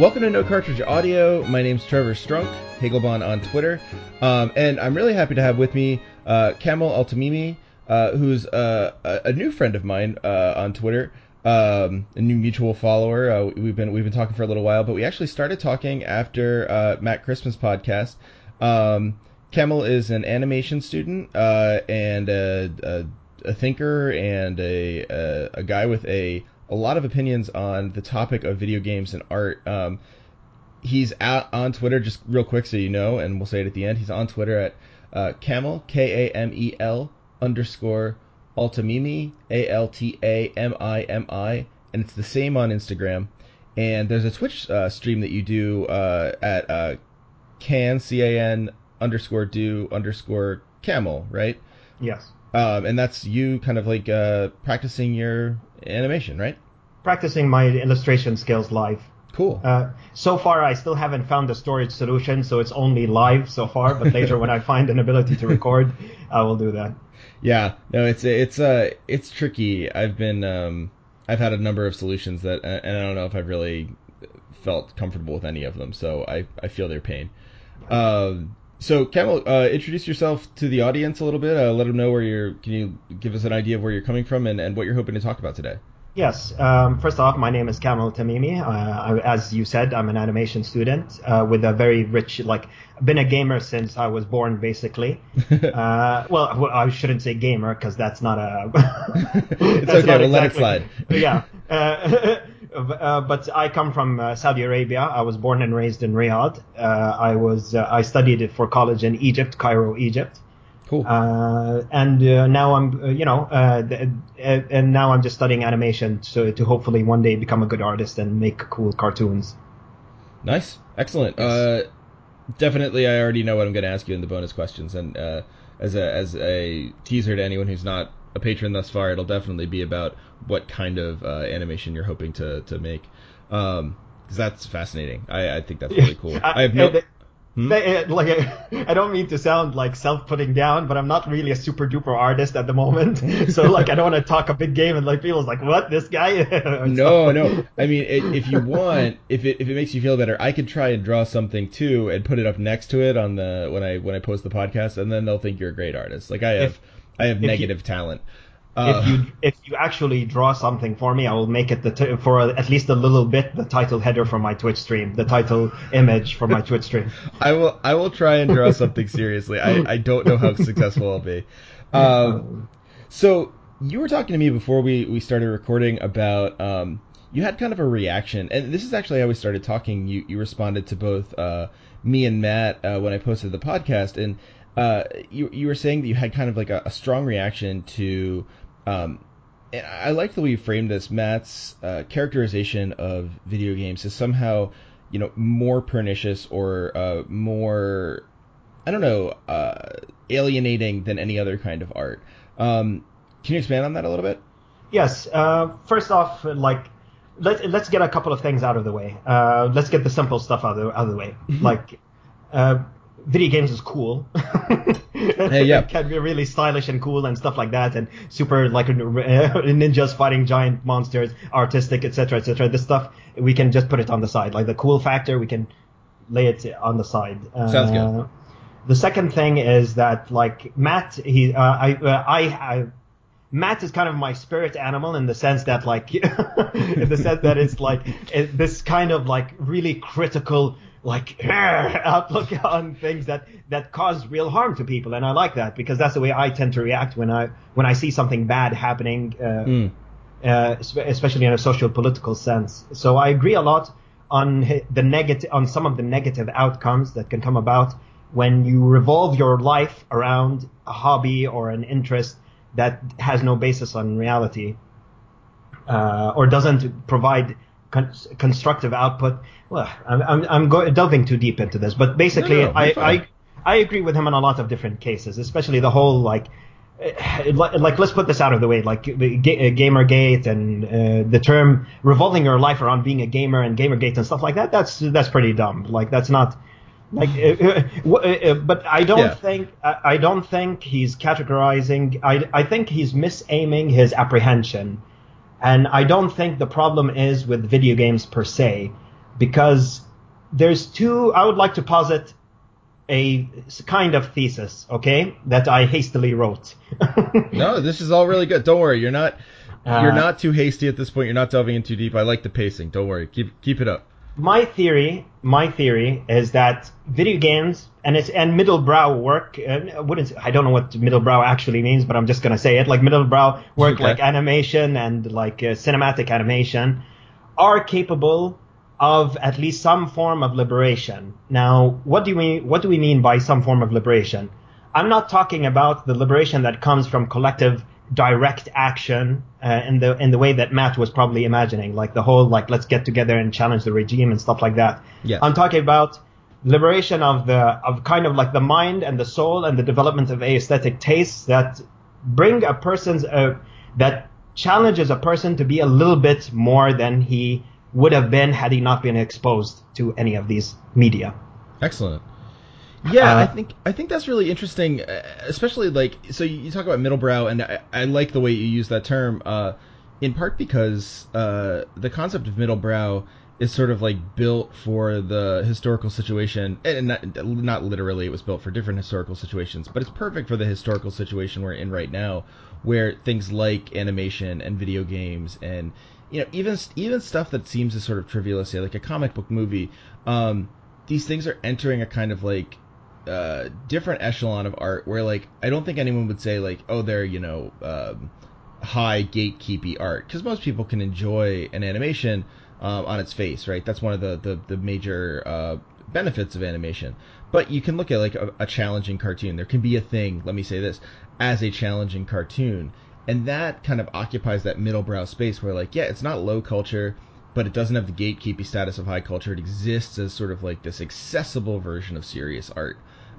Welcome to No Cartridge Audio. My name's Trevor Strunk, Hagelbon on Twitter, um, and I'm really happy to have with me uh, Kamel Altamimi, uh, who's uh, a, a new friend of mine uh, on Twitter, um, a new mutual follower. Uh, we've been we've been talking for a little while, but we actually started talking after uh, Matt Christman podcast. Um, Kamel is an animation student and a, a, a, thinker and a, a guy with a a lot of opinions on the topic of video games and art. Um, he's out on Twitter, just real quick so you know, and we'll say it at the end. He's on Twitter at uh, Kamel, K A M E L underscore Altamimi, A L T A M I M I, and it's the same on Instagram. And there's a Twitch uh, stream that you do uh, at uh, can, C A N underscore do underscore camel, right? Yes. Um, and that's you kind of like uh, practicing your animation, right? Practicing my illustration skills live. Cool. Uh, so far, I still haven't found a storage solution, so it's only live so far. But later, when I find an ability to record, I will do that. Yeah, no, it's it's uh it's tricky. I've been um I've had a number of solutions that, and I don't know if I've really felt comfortable with any of them. So I I feel their pain. Um, so, Kamel, uh, introduce yourself to the audience a little bit. Uh, let them know where you're. Can you give us an idea of where you're coming from and, and what you're hoping to talk about today? Yes. Um, first off, my name is Kamel Tamimi. Uh, I, as you said, I'm an animation student uh, with a very rich, like, been a gamer since I was born, basically. uh, well, I shouldn't say gamer because that's not a. it's okay. We'll exactly, let it slide. Yeah. Uh, but I come from uh, Saudi Arabia. I was born and raised in Riyadh. Uh, I was uh, I studied for college in Egypt, Cairo, Egypt. Cool. Uh, and uh, now I'm, you know, and now I'm just studying animation so to hopefully one day become a good artist and make cool cartoons. Nice, excellent. Yes. definitely, I already know what I'm going to ask you in the bonus questions, and as a as a teaser to anyone who's not a patron thus far, it'll definitely be about what kind of uh, animation you're hoping to to make. Um, because that's fascinating. I, I think that's really cool. I, I have no. Hmm? like I don't mean to sound like self-putting down, but I'm not really a super duper artist at the moment. So like I don't want to talk a big game and like people's like, what this guy? no, no. I mean, it, if you want, if it if it makes you feel better, I could try and draw something too and put it up next to it on the when I when I post the podcast, and then they'll think you're a great artist. Like I have. If, I have negative you, talent. Uh, if you if you actually draw something for me, I will make it the t- for a, at least a little bit the title header for my Twitch stream, the title image for my Twitch stream. I will I will try and draw something seriously. I, I don't know how successful I'll be. Um, so you were talking to me before we, we started recording about um, you had kind of a reaction, and this is actually how we started talking. You you responded to both uh, me and Matt uh, when I posted the podcast, and uh, you you were saying that you had kind of like a, a strong reaction to. Um, and I like the way you framed this. Matt's uh, characterization of video games is somehow, you know, more pernicious or uh, more, I don't know, uh, alienating than any other kind of art. Um, can you expand on that a little bit? Yes. Uh, first off, like let, let's get a couple of things out of the way. Uh, let's get the simple stuff out of the, out of the way. Mm-hmm. like, uh, video games is cool. hey, yeah. it can be really stylish and cool and stuff like that, and super like ninjas fighting giant monsters, artistic, etc., etc. This stuff we can just put it on the side, like the cool factor, we can lay it on the side. Sounds uh, good. The second thing is that like Matt, he, uh, I, uh, I, I Matt is kind of my spirit animal in the sense that like in the sense that it's like it, this kind of like really critical like outlook on things that that cause real harm to people, and I like that because that's the way I tend to react when I when I see something bad happening, uh, mm. uh, especially in a social political sense. So I agree a lot on the negative on some of the negative outcomes that can come about when you revolve your life around a hobby or an interest that has no basis on reality uh, or doesn't provide con- constructive output. Well, I'm, I'm, I'm go- delving too deep into this, but basically, no, no, I, I, I agree with him on a lot of different cases, especially the whole like, eh, like let's put this out of the way, like GamerGate and uh, the term revolving your life around being a gamer and GamerGate and stuff like that. That's that's pretty dumb. Like that's not like uh, uh, but i don't yeah. think i don't think he's categorizing i i think he's misaiming his apprehension and I don't think the problem is with video games per se. because there's two. I would like to posit a kind of thesis, okay, that I hastily wrote. no, this is all really good. Don't worry, you're not uh, you're not too hasty at this point. You're not delving in too deep. I like the pacing. Don't worry. Keep keep it up. My theory, my theory is that video games and it's and middle brow work. Uh, I wouldn't I don't know what middle brow actually means, but I'm just gonna say it. Like middle brow work, okay. like animation and like uh, cinematic animation, are capable of at least some form of liberation. Now, what do we what do we mean by some form of liberation? I'm not talking about the liberation that comes from collective direct action uh, in the in the way that Matt was probably imagining, like the whole like let's get together and challenge the regime and stuff like that. Yes. I'm talking about liberation of the of kind of like the mind and the soul and the development of aesthetic tastes that bring a person's uh, that challenges a person to be a little bit more than he would have been had he not been exposed to any of these media. Excellent. Yeah, uh, I think I think that's really interesting, uh, especially like so you talk about middlebrow, and I, I like the way you use that term, uh, in part because uh, the concept of middlebrow is sort of like built for the historical situation, and not, not literally, it was built for different historical situations, but it's perfect for the historical situation we're in right now, where things like animation and video games and you know, even even stuff that seems as sort of trivial, say like a comic book movie, um, these things are entering a kind of like uh, different echelon of art where like I don't think anyone would say like oh they're you know um, high gatekeepy art because most people can enjoy an animation um, on its face, right? That's one of the the, the major uh, benefits of animation. But you can look at like a, a challenging cartoon. There can be a thing. Let me say this as a challenging cartoon and that kind of occupies that middle brow space where like yeah it's not low culture but it doesn't have the gatekeeping status of high culture it exists as sort of like this accessible version of serious art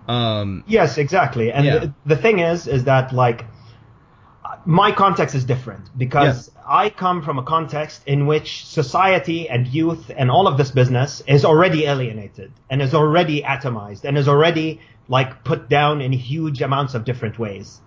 um, yes exactly and yeah. the, the, thing is is that like my context is different because yeah. I come from a context in which society and youth and all of this business is already alienated and is already atomized and is already like put down in huge amounts of different ways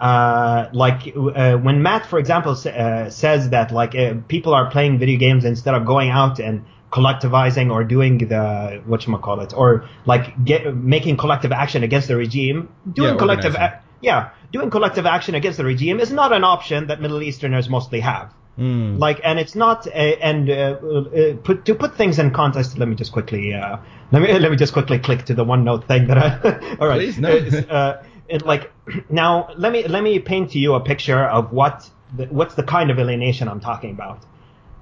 uh, like uh, when Matt, for example, uh, says that like uh, people are playing video games instead of going out and collectivizing or doing the what you call it, or like get making collective action against the regime. Doing yeah, collective, a- yeah, doing collective action against the regime is not an option that Middle Easterners mostly have. Mm. Like, and it's not, uh, and uh, put, to put things in context, let me just quickly, let me let me just quickly click to the OneNote thing that I. all right. Please, no it, like now let me let me paint to you a picture of what the, what's the kind of alienation I'm talking about.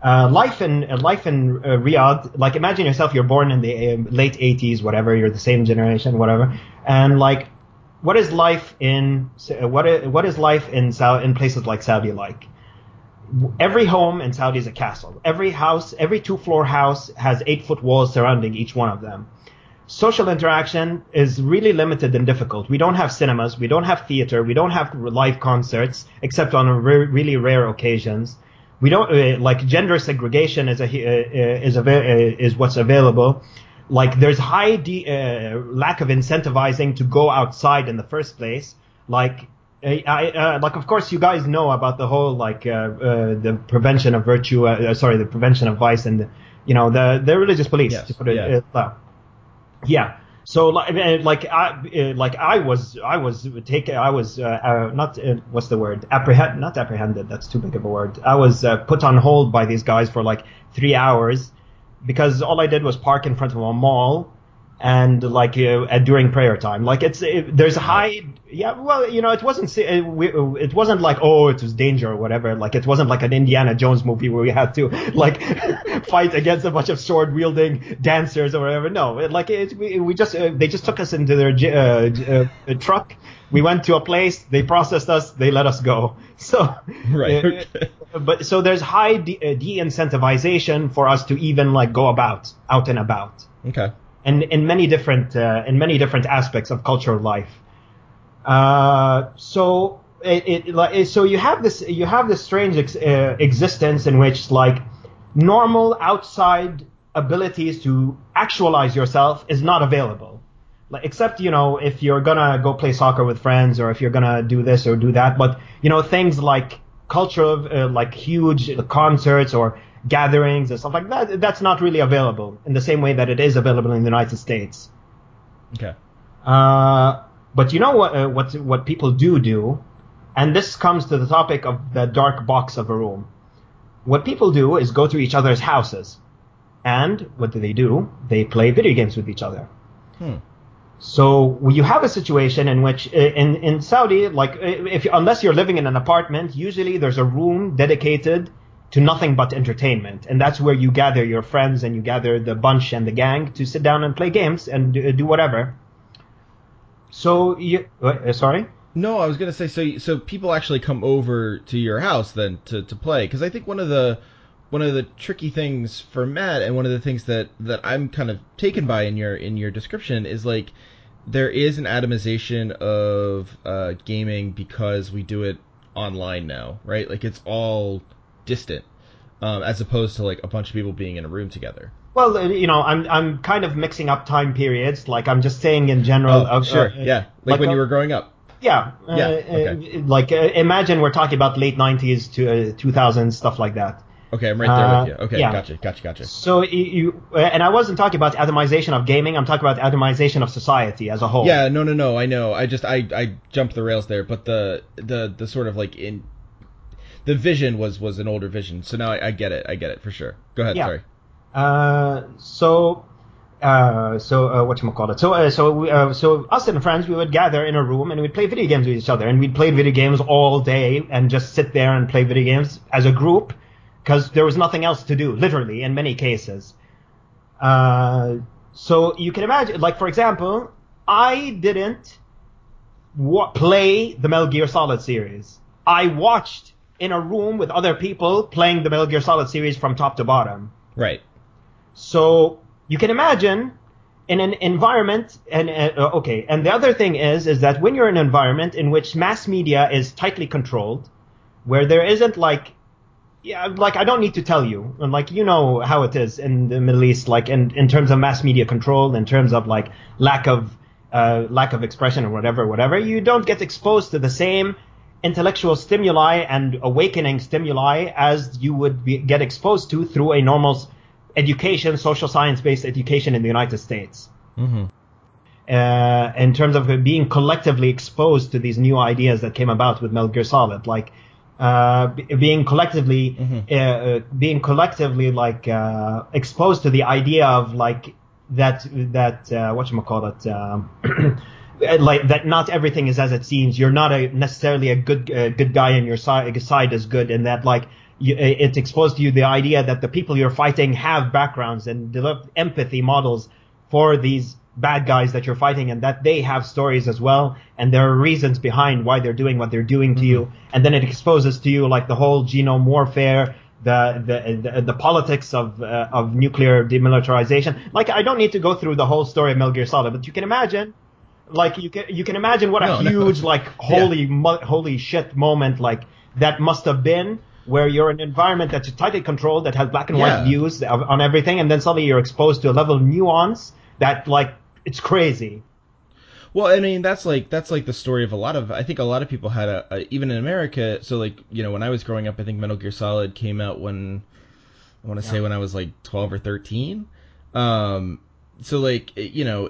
Uh, life in uh, life in uh, Riyadh, like imagine yourself, you're born in the uh, late 80s, whatever, you're the same generation, whatever, and like, what is life in uh, what is, what is life in in places like Saudi like? Every home in Saudi is a castle. Every house, every two floor house has eight foot walls surrounding each one of them social interaction is really limited and difficult. We don't have cinemas, we don't have theater, we don't have live concerts except on re- really rare occasions. We don't uh, like gender segregation is a uh, is a uh, is what's available. Like there's high de- uh, lack of incentivizing to go outside in the first place. Like I, uh, like of course you guys know about the whole like uh, uh, the prevention of virtue uh, sorry the prevention of vice and you know the the religious police yes, to put it yeah. Yeah. So like like I like I was I was taken I was uh, uh, not uh, what's the word apprehend not apprehended that's too big of a word I was uh, put on hold by these guys for like three hours because all I did was park in front of a mall and like uh, during prayer time. Like it's it, there's a high yeah well you know it wasn't it, it wasn't like oh it was danger or whatever. Like it wasn't like an indiana jones movie where we had to like fight against a bunch of sword wielding dancers or whatever. No it, like it, we, we just uh, they just took us into their uh, uh, truck. We went to a place. They processed us. They let us go. So right okay. but so there's high de- uh, de-incentivization for us to even like go about out and about. Okay and in many different uh, in many different aspects of cultural life. Uh, so it, it, so you have this you have this strange ex, uh, existence in which like normal outside abilities to actualize yourself is not available. Like, except you know if you're gonna go play soccer with friends or if you're gonna do this or do that, but you know things like cultural uh, like huge concerts or gatherings and stuff like that. That's not really available in the same way that it is available in the United States. Okay. Uh, but you know what? Uh, what what people do do, and this comes to the topic of the dark box of a room. What people do is go to each other's houses, and what do they do? They play video games with each other. Hmm. So you have a situation in which uh, in in Saudi, like uh, if unless you're living in an apartment, usually there's a room dedicated to nothing but entertainment, and that's where you gather your friends and you gather the bunch and the gang to sit down and play games and do, whatever. So you, uh, sorry. No, I was gonna say so. So people actually come over to your house then to, to play because I think one of the one of the tricky things for Matt and one of the things that, that I'm kind of taken by in your in your description is like there is an atomization of uh, gaming because we do it online now, right? Like it's all distant, um, as opposed to like a bunch of people being in a room together. Well, uh, you know, I'm I'm kind of mixing up time periods. Like I'm just saying in general. Oh, sure, uh, yeah, like, like when a, you were growing up. Yeah, yeah. Uh, okay. like imagine we're talking about late '90s to 2000s stuff like that. Okay, I'm right there uh, with you. Okay, yeah. gotcha, gotcha, gotcha. So you, and I wasn't talking about atomization of gaming. I'm talking about atomization of society as a whole. Yeah, no, no, no. I know. I just I I jumped the rails there, but the the the sort of like in the vision was was an older vision. So now I, I get it. I get it for sure. Go ahead. Yeah. Sorry. Uh, so. Uh, so uh, what you call it? So uh, so we, uh, so us and friends we would gather in a room and we'd play video games with each other and we'd play video games all day and just sit there and play video games as a group because there was nothing else to do, literally, in many cases. Uh, so you can imagine, like for example, I didn't wa- play the Metal Gear Solid series. I watched in a room with other people playing the Metal Gear Solid series from top to bottom. Right. So you can imagine in an environment, and uh, okay, and the other thing is, is that when you're in an environment in which mass media is tightly controlled, where there isn't like yeah, like I don't need to tell you, and like you know how it is in the Middle East, like in in terms of mass media control, in terms of like lack of uh, lack of expression or whatever, whatever. You don't get exposed to the same intellectual stimuli and awakening stimuli as you would be, get exposed to through a normal education, social science based education in the United States. Mm-hmm. Uh, in terms of being collectively exposed to these new ideas that came about with Metal Gear Solid, like uh, being collectively mm-hmm. Uh, being collectively like uh, exposed to the idea of like that that uh, what you call it um, like that not everything is as it seems. You're not a necessarily a good uh, good guy and your side side is good and that like you, it exposed to you the idea that the people you're fighting have backgrounds and develop empathy models for these bad guys that you're fighting and that they have stories as well. And there are reasons behind why they're doing what they're doing to mm-hmm. you. And then it exposes to you like the whole genome warfare the the the, the politics of uh, of nuclear demilitarization. Like I don't need to go through the whole story of Metal Gear Solid but you can imagine like you can you can imagine what a no, huge no. like holy yeah. mo- holy shit moment like that must have been where you're in an environment that's tightly controlled that has black and white yeah. views on everything and then suddenly you're exposed to a level of nuance that like it's crazy. Well, I mean, that's like that's like the story of a lot of. I think a lot of people had a, a even in America. So like you know when I was growing up, I think Metal Gear Solid came out when I want to yeah. say when I was like twelve or thirteen. Um, so like you know,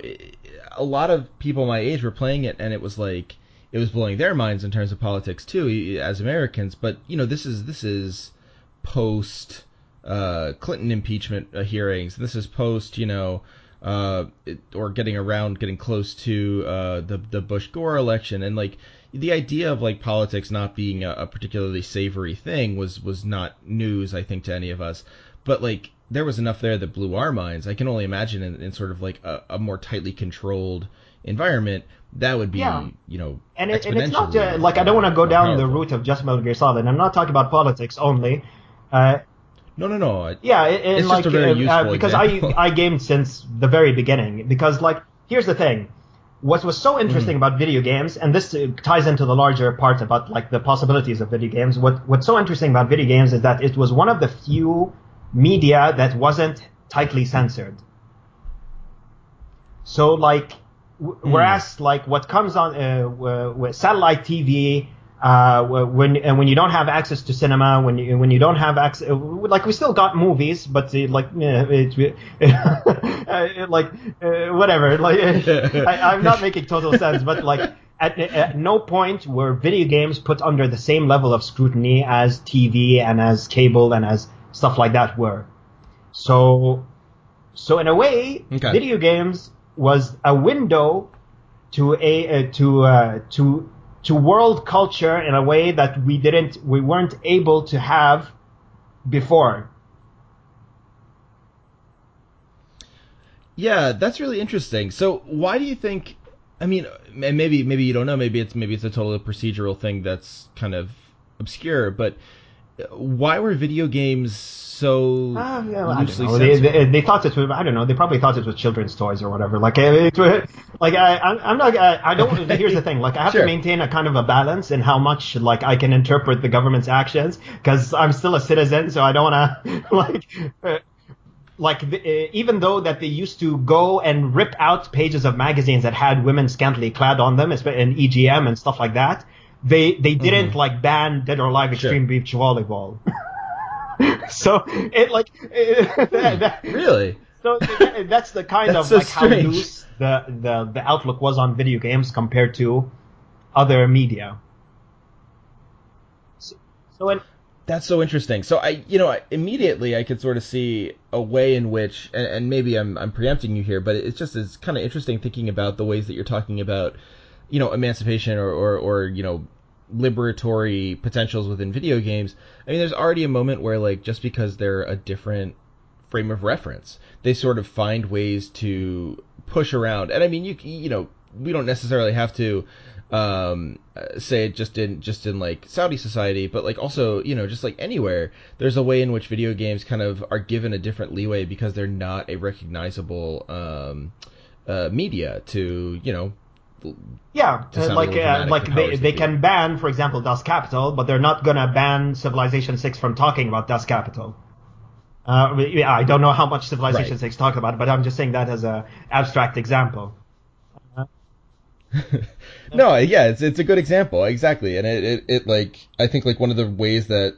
a lot of people my age were playing it, and it was like it was blowing their minds in terms of politics too, as Americans. But you know, this is this is post uh, Clinton impeachment uh, hearings. This is post you know uh, or getting around, getting close to uh, the the Bush Gore election, and like the idea of like politics not being a, a, particularly savory thing was was not news, I think, to any of us. But like there was enough there that blew our minds. I can only imagine in, in sort of like a, a, more tightly controlled environment that would be yeah. you know and, it, and it's not just, like I don't want to go down powerful. the route of just Metal Gear Solid. I'm not talking about politics only. Uh, no, no, no. Yeah, and it's like, just a very uh, useful uh, because example. I I gamed since the very beginning. Because like, here's the thing, what was so interesting mm about video games, and this uh, ties into the larger part about like the possibilities of video games. What what's so interesting about video games is that it was one of the few media that wasn't tightly censored. So like, w- mm. whereas like what comes on uh, with satellite TV uh, when and when you don't have access to cinema, when you when you don't have access, like we still got movies, but uh, like yeah, it, it, like uh, whatever. Like I, I'm not making total sense, but like at, at no point were video games put under the same level of scrutiny as TV and as cable and as stuff like that were. So, so in a way, Okay. video games was a window to a uh, to uh, to to world culture in a way that we didn't we weren't able to have before. Yeah, that's really interesting. So why do you think? I mean, and maybe maybe you don't know. Maybe it's maybe it's a totally procedural thing that's kind of obscure. But why were video games so Uh, yeah, loosely. They, they, they thought it was I don't know. They probably thought it was children's toys or whatever. Like, it, it- like I, I'm not. I, I don't. Here's the thing. Like, I have Sure. to maintain a kind of a balance in how much like I can interpret the government's actions because I'm still a citizen, so I don't want to like. Uh, like uh, even though that they used to go and rip out pages of magazines that had women scantily clad on them, and EGM and stuff like that, they they didn't like ban Dead or Alive Mm-hmm. Extreme Beach Volleyball. so it like it, that, really? so th- that's the kind That's of so like how loose the, the the outlook was on video games compared to other media. So, so in, That's so interesting. So I, you know, immediately I could sort of see a way in which, and, and maybe I'm I'm preempting you here, but it's just it's kind of interesting thinking about the ways that you're talking about, you know, emancipation or or, or you know, liberatory potentials within video games. I mean, there's already a moment where like just because they're a different frame of reference, they sort of find ways to push around. And I mean, you you know, we don't necessarily have to um say it just in just in like Saudi society, but like also you know just like anywhere, there's a way in which video games kind of are given a different leeway because they're not a recognizable um uh media to you know yeah, uh, like uh, like they, they can ban, for example, Das Kapital, but they're not gonna ban Civilization Six from talking about Das Kapital. Uh, yeah, I don't know how much Civilization Right. Six talked about, it, but I'm just saying that as a abstract example. no, yeah, it's it's a good example, exactly, and it, it, it like I think like one of the ways that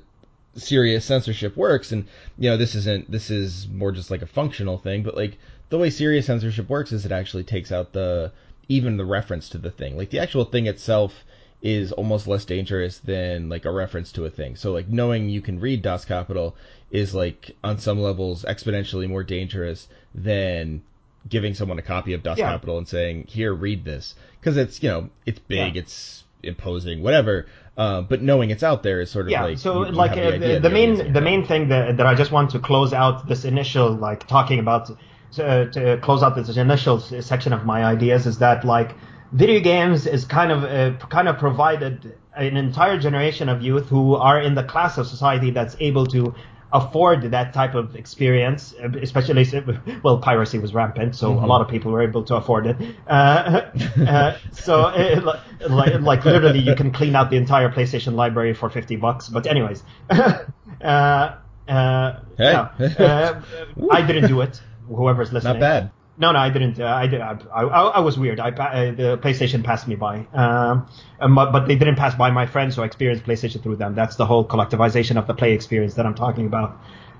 serious censorship works, and you know this isn't this is more just like a functional thing, but like the way serious censorship works is it actually takes out the even the reference to the thing, like the actual thing itself is almost less dangerous than like a reference to a thing. So like knowing you can read Das Kapital is like on some levels exponentially more dangerous than giving someone a copy of Das Yeah. Kapital and saying, "Here, read this," because it's you know it's big, Yeah. it's imposing, whatever. Uh, but knowing it's out there is sort of yeah like so you- you like uh, the, the, the main the main thing that, that i just want to close out this initial like talking about to, to close out this initial section of my ideas is that like video games is kind of uh, kind of provided an entire generation of youth who are in the class of society that's able to afford that type of experience uh, especially well piracy was rampant so a lot of people were able to afford it uh, uh, so it, like, like literally you can clean out the entire PlayStation library for 50 bucks. But anyways, uh, uh, Hey. yeah, uh, I didn't do it. Whoever's listening, Not bad. No, no, I didn't. Uh, I did. I, I, I was weird. I uh, the PlayStation passed me by, um, um, but, but they didn't pass by my friends who experienced PlayStation through them. That's the whole collectivization of the play experience that I'm talking about.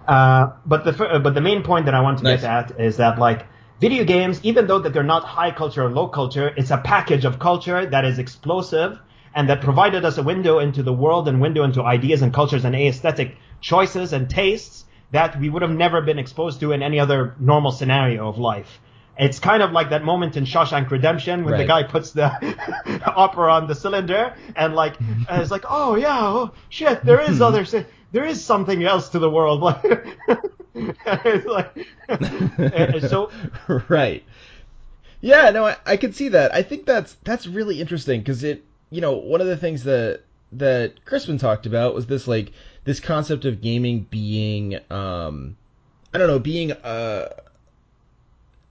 Uh, but the but the main point that I want to Nice. get at is that like video games, even though that they're not high culture or low culture, it's a package of culture that is explosive and that provided us a window into the world and window into ideas and cultures and aesthetic choices and tastes that we would have never been exposed to in any other normal scenario of life. It's kind of like that moment in Shawshank Redemption when the guy puts the opera on the cylinder and like and it's like, oh yeah, oh, shit, there is other, there is something else to the world. Like, it's like, so right. Yeah, no, I, I can see that. I think that's that's really interesting because it, you know, one of the things that that Crispin talked about was this like this concept of gaming being, um, I don't know, being a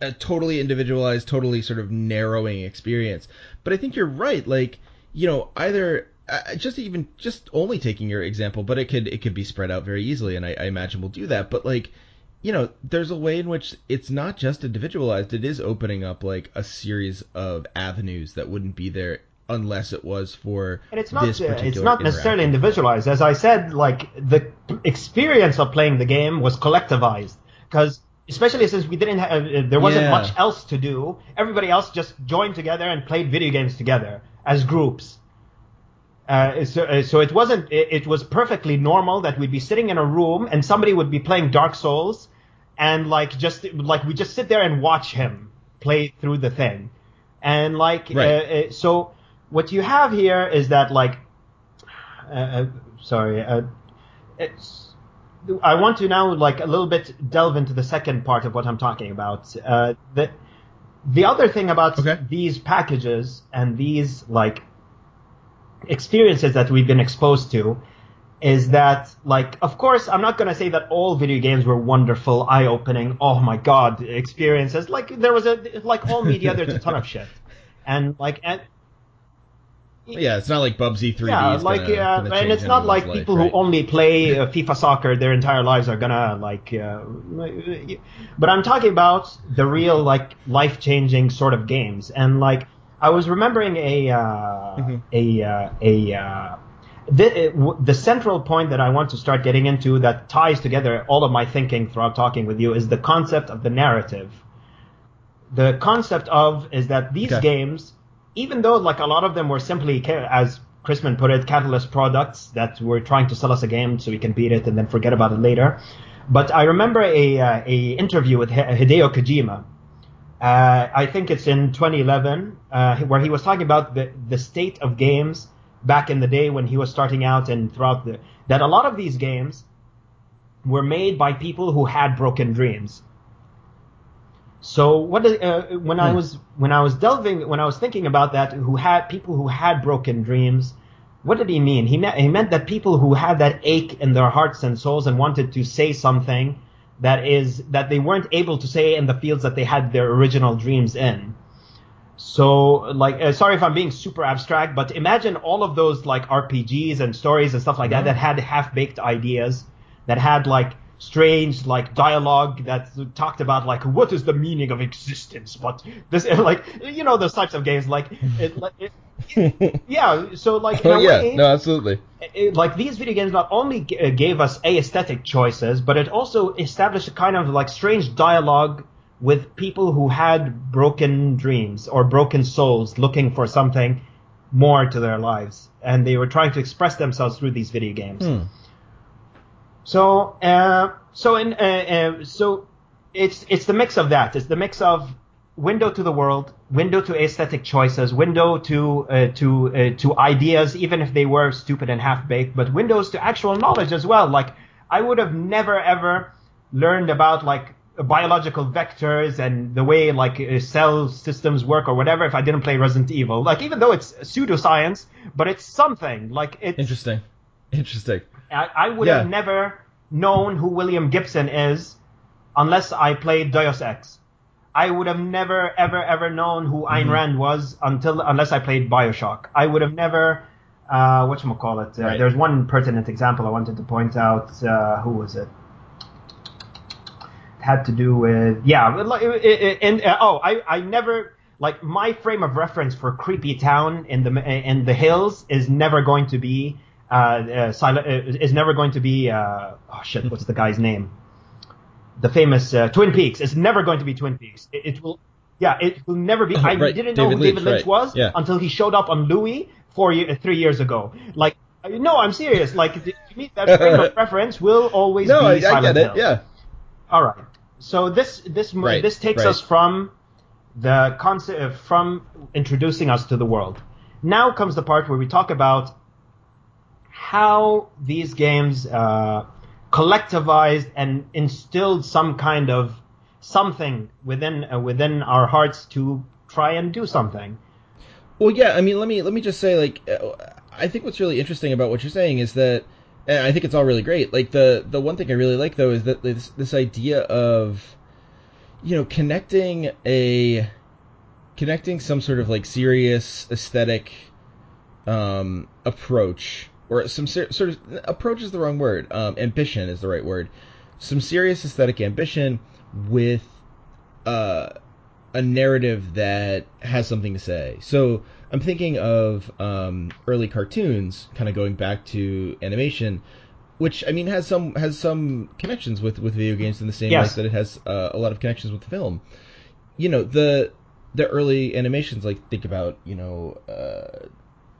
a totally individualized, totally sort of narrowing experience. But I think you're right. Like, you know, either uh, just even just only taking your example, but it could it could be spread out very easily, and I, I imagine we'll do that. But like, you know, there's a way in which it's not just individualized; it is opening up like a series of avenues that wouldn't be there unless it was for and it's not this uh, it's not necessarily individualized. As i said like the experience of playing the game was collectivized. Because especially since we didn't have uh, there wasn't Yeah. much else to do everybody else just joined together and played video games together as groups. Uh, so, uh, so it wasn't it, it was perfectly normal that we'd be sitting in a room and somebody would be playing dark souls and like just like we just sit there and watch him play through the thing. And like Right. uh, so what you have here is that like uh, uh, sorry uh, it's I want to now like a little bit delve into the second part of what I'm talking about. Uh, the the other thing about Okay. these packages and these like experiences that we've been exposed to is that like of course I'm not going to say that all video games were wonderful eye-opening oh my god experiences. Like there was a like all media there's a ton of shit. And like and Yeah, it's not like Bubsy 3D. yeah, like gonna, yeah, gonna and it's not like anyone's people life, who only play uh, FIFA soccer their entire lives are gonna like. Uh, but I'm talking about the real like life changing sort of games, and like I was remembering a uh, Mhm. a uh, a. Uh, the, w- the central point that I want to start getting into that ties together all of my thinking throughout talking with you is the concept of the narrative. The concept of is that these Okay. games, even though like a lot of them were simply, as Christman put it, catalyst products that were trying to sell us a game so we can beat it and then forget about it later. But I remember a uh, a interview with Hideo Kojima. Uh, I think it's in 2011, uh, where he was talking about the the state of games back in the day when he was starting out and throughout the that a lot of these games were made by people who had broken dreams. So what uh, when I Hmm. was when I was delving when I was thinking about that who had people who had broken dreams what did he mean? He meant he meant that people who had that ache in their hearts and souls and wanted to say something that is that they weren't able to say in the fields that they had their original dreams in. So like uh, sorry if i'm being super abstract but imagine all of those like rpgs and stories and stuff like that that had half baked ideas that had like strange like dialogue that talked about like what is the meaning of existence but this like you know those types of games like it, like, it, yeah so like oh yeah, way, no, absolutely. it, like these video games not only g- uh, gave us aesthetic choices, but it also established a kind of like strange dialogue with people who had broken dreams or broken souls looking for something more to their lives, and they were trying to express themselves through these video games. Hmm. So, uh, so in, uh, uh, so it's it's the mix of that. It's the mix of window to the world, window to aesthetic choices, window to uh, to uh, to ideas, even if they were stupid and half baked, but windows to actual knowledge as well. Like I would have never ever learned about like biological vectors and the way like uh, cell systems work or whatever if I didn't play Resident Evil. Like even though it's pseudoscience, but it's something. Like it's Interesting. Interesting. I, I would Yeah. have never known who William Gibson is unless I played Deus Ex. I would have never, ever, ever known who Ayn Mm-hmm. Rand was until unless I played Bioshock. I would have never. Uh, what call it? Uh, Right. There's one pertinent example I wanted to point out. Uh, who was it? It had to do with yeah, it- it- and uh, oh, I I never like my frame of reference for creepy town in the in the hills is never going to be uh, uh, uh, is never going to be uh, oh shit, what's the guy's name? The famous uh, Twin Peaks. It's never going to be Twin Peaks. It, it will. Yeah, it will never be. I Right, didn't know David who David Lynch, right, was yeah. until he showed up on Louis four year, three years ago. Like, no, I'm serious. Like, to me, that frame of reference will always No, be I, I get it. Hill. Yeah. All right. So this this Right, this takes us from the concept from introducing us to the world. Now comes the part where we talk about how these games uh, collectivized and instilled some kind of something within uh, within our hearts to try and do something. Well, yeah. I mean, let me let me just say, like, uh, I think what's really interesting about what you're saying is that, I think it's all really great. Like the the one thing I really like though is that this this idea of, you know, connecting a, connecting some sort of like serious aesthetic, um, approach or some ser- sort of approach is the wrong word. Um, ambition is the right word. Some serious aesthetic ambition with, uh a narrative that has something to say. So I'm thinking of um, early cartoons, kind of going back to animation, which I mean has some has some connections with with video games in the same Yes. way that it has uh, a lot of connections with film. You know the the early animations, like think about you know uh,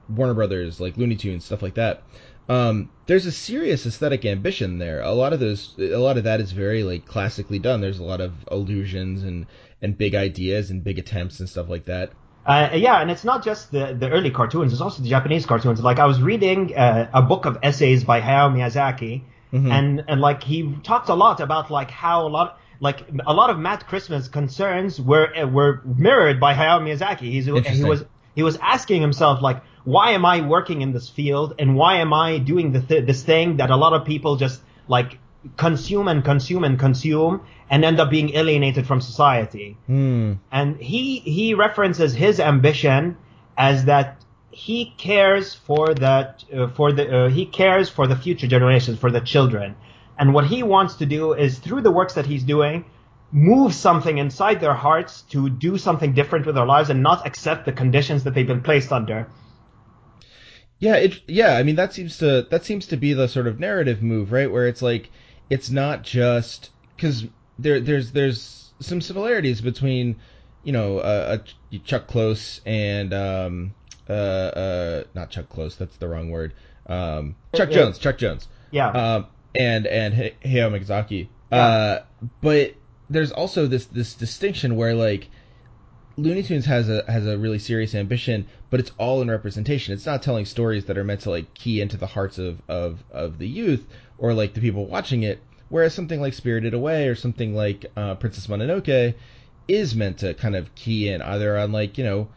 Warner Brothers, like Looney Tunes, stuff like that. Um, there's a serious aesthetic ambition there. A lot of those, a lot of that is very like classically done. There's a lot of illusions and and big ideas and big attempts and stuff like that. Uh, yeah, and it's not just the, the early cartoons; it's also the Japanese cartoons. Like I was reading uh, a book of essays by Hayao Miyazaki, Mhm. and and like he talked a lot about like how a lot like a lot of Matt Christman concerns were uh, were mirrored by Hayao Miyazaki. He's, he was he was asking himself like, why am I working in this field, and why am I doing the th- this thing that a lot of people just like consume and consume and consume and end up being alienated from society. Hmm. and he he references his ambition as that he cares for that uh, for the uh, he cares for the future generations for the children. And what he wants to do is through the works that he's doing move something inside their hearts to do something different with their lives and not accept the conditions that they've been placed under Yeah, it yeah, I mean that seems to that seems to be the sort of narrative move, right? Where it's like it's not just cuz there there's there's some similarities between you know uh, uh, Chuck Close and um uh uh not Chuck Close, that's the wrong word. Um Chuck Yeah. Jones, Chuck Jones. yeah Um and and Hayao Miyazaki. Yeah. Uh but there's also this this distinction where like Looney Tunes has a has a really serious ambition, but it's all in representation. It's not telling stories that are meant to like key into the hearts of of of the youth or like the people watching it. Whereas something like Spirited Away or something like uh, Princess Mononoke is meant to kind of key in either on like you know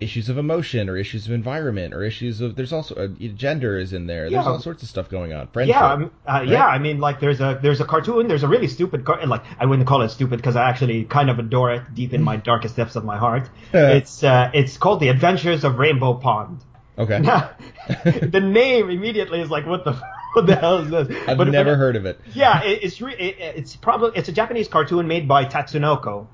issues of emotion or issues of environment or issues of there's also uh, gender is in there. There's all sorts of stuff going on. Friendship. Yeah, um, uh, yeah. I mean, like, there's a there's a cartoon. There's a really stupid, car- like, I wouldn't call it stupid because I actually kind of adore it deep in my darkest depths of my heart. it's uh, it's called The Adventures of Rainbow Pond. okay. Now, the name immediately is like, what the what the hell is this? I've But- never but- heard of it. Yeah, it, it's re- it, it's probably it's a Japanese cartoon made by Tatsunoko,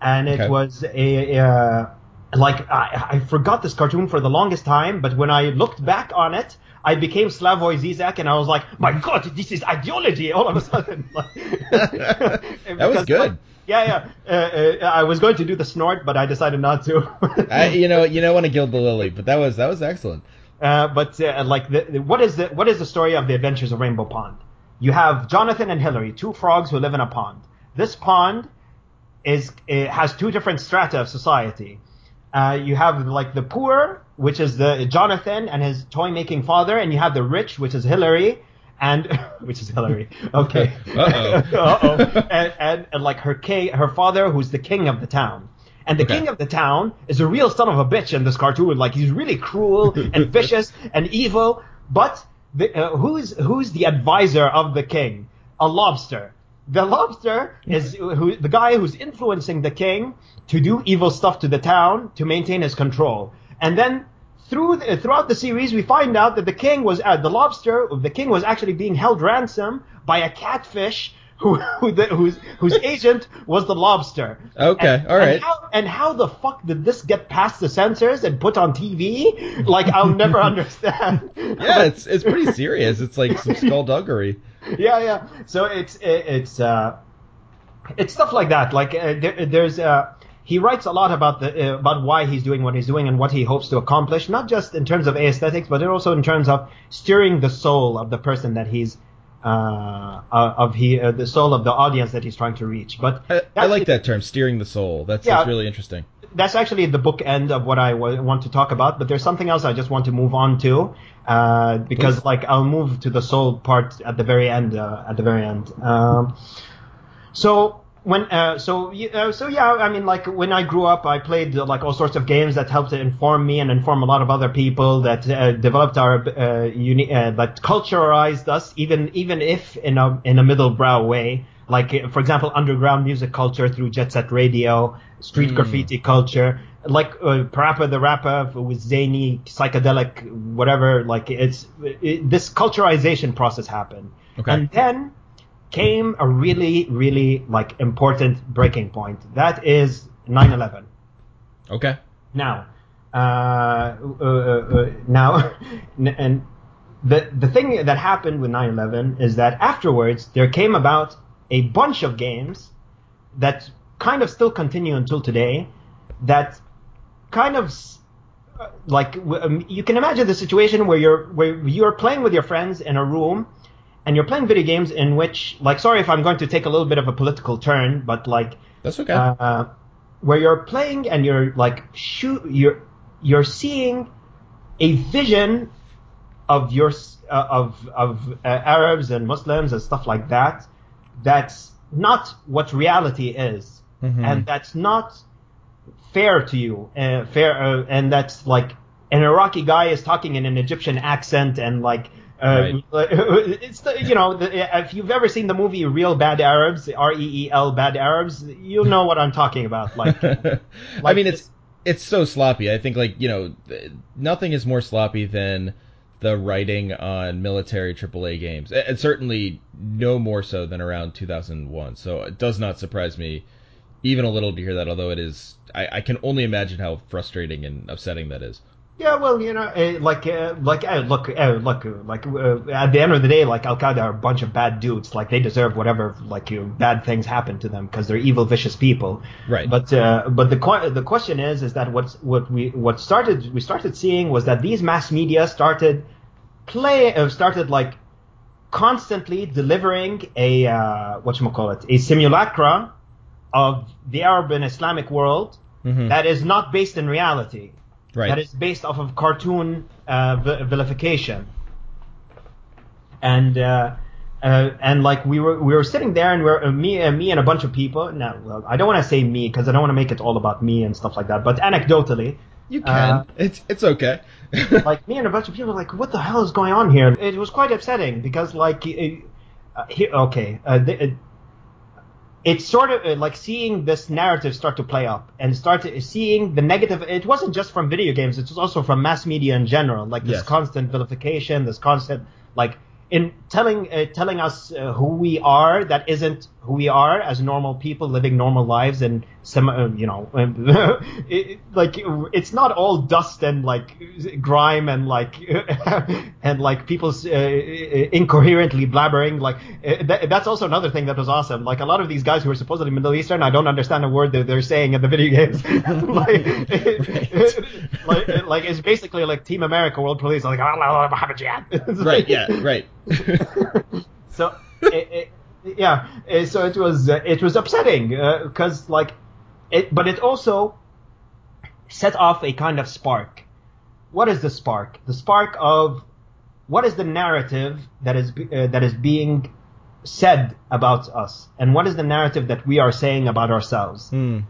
and it Okay. was a. Uh, like I, I forgot this cartoon for the longest time, but when I looked back on it, I became Slavoj Zizek, and I was like, "My God, this is ideology!" All of a sudden, That was good. like, yeah, yeah. Uh, uh, I was going to do the snort, but I decided not to. I, you know, you don't want to gild the lily, but that was that was excellent. Uh, but uh, like, the, the- what is the what is the story of the Adventures of Rainbow Pond? You have Jonathan and Hillary, two frogs who live in a pond. This pond is it has two different strata of society. Uh, you have like the poor, which is the Jonathan and his toy making father, and you have the rich, which is Hillary, and which is Hillary. Okay. Uh-oh. Uh-oh. And, and, and like her king, her father, who's the king of the town. And the Okay. king of the town is a real son of a bitch in this cartoon. Like he's really cruel and vicious and evil. But the, uh, who's who's the advisor of the king? A lobster. The lobster is who, the guy who's influencing the king to do evil stuff to the town to maintain his control. And then through the, throughout the series, we find out that the king was uh, the lobster. The king was actually being held ransom by a catfish who, who the, whose whose agent was the lobster. Okay, And, all right. And how, and how the fuck did this get past the censors and put on TV? Like I'll never understand. Yeah, it's it's pretty serious. It's like some skullduggery. yeah, yeah. So it's it, it's uh, it's stuff like that. Like uh, there, there's uh, he writes a lot about the uh, about why he's doing what he's doing and what he hopes to accomplish, not just in terms of aesthetics, but also in terms of steering the soul of the person that he's uh, of he uh, the soul of the audience that he's trying to reach. But I, I like that term, steering the soul. That's, Yeah. that's really interesting. that's actually the book end of what I w- want to talk about. But there's something else I just want to move on to uh, because Please. like I'll move to the soul part at the very end. Uh, at the very end. Um, so when uh, so uh, so yeah, I mean like when I grew up, I played uh, like all sorts of games that helped to inform me and inform a lot of other people that uh, developed our uh, uni- uh, that culturalized us, even even if in a in a middle brow way. Like for example, underground music culture through Jet Set Radio, street Mm. graffiti culture, like uh, Parappa the Rapper with zany psychedelic whatever. Like it's it, this culturalization process happened, Okay. and then came a really, really like important breaking point. That is 9/11. Okay. Now, uh, uh, uh, now, and the the thing that happened with 9/11 is that afterwards there came about a bunch of games that kind of still continue until today that kind of uh, like um, you can imagine the situation where you're where you're playing with your friends in a room and you're playing video games in which like sorry if I'm going to take a little bit of a political turn but like that's okay uh, where you're playing and you're like shoot you're you're seeing a vision of your uh, of of uh, Arabs and Muslims and stuff like that that's not what reality is mm-hmm. and that's not fair to you uh, fair uh, and that's like an Iraqi guy is talking in an Egyptian accent and like uh, right. it's the, you know the, if you've ever seen the movie Reel Bad Arabs R E E L Bad Arabs you'll know what I'm talking about. Like, like I mean it's it's so sloppy. I think like you know nothing is more sloppy than the writing on military AAA games and certainly no more so than around 2001 so it does not surprise me even a little to hear that although it is I, I can only imagine how frustrating and upsetting that is yeah, well, you know, uh, like, uh, like, uh, look, uh, look, like, uh, at the end of the day, like, Al Qaeda are a bunch of bad dudes. Like, they deserve whatever, like, you know, bad things happen to them because they're evil, vicious people. Right. But, uh, but the the question is, is that what's what we what started we started seeing was that these mass media started play uh, started like constantly delivering a uh, what call it a simulacra of the Arab and Islamic world mm-hmm. that is not based in reality right. that is based off of cartoon uh, vilification. And uh, uh, and like we were we were sitting there and we're uh, me and me and a bunch of people. Now, well, I don't want to say me because I don't want to make it all about me and stuff like that. But anecdotally, you can. Uh, it's it's okay. like me and a bunch of people were like, what the hell is going on here? It was quite upsetting because like, it, uh, okay, uh, it's sort of uh, like seeing this narrative start to play up and start to, seeing the negative. It wasn't just from video games; it was also from mass media in general. Like this yes. constant vilification, this constant like in telling uh, telling us uh, who we are that isn't who we are as normal people living normal lives and some uh, you know it, like it's not all dust and like grime and like and like people's uh, incoherently blabbering like uh, that, that's also another thing that was awesome. Like a lot of these guys who are supposedly Middle Eastern I don't understand a word that they're saying in the video games. Like like like it's basically like Team America World Police like right yeah right. So it, it, yeah, uh, so it was uh, it was upsetting because uh, like it, but it also set off a kind of spark. What is the spark? The spark of what is the narrative that is uh, that is being said about us, and what is the narrative that we are saying about ourselves. Mm.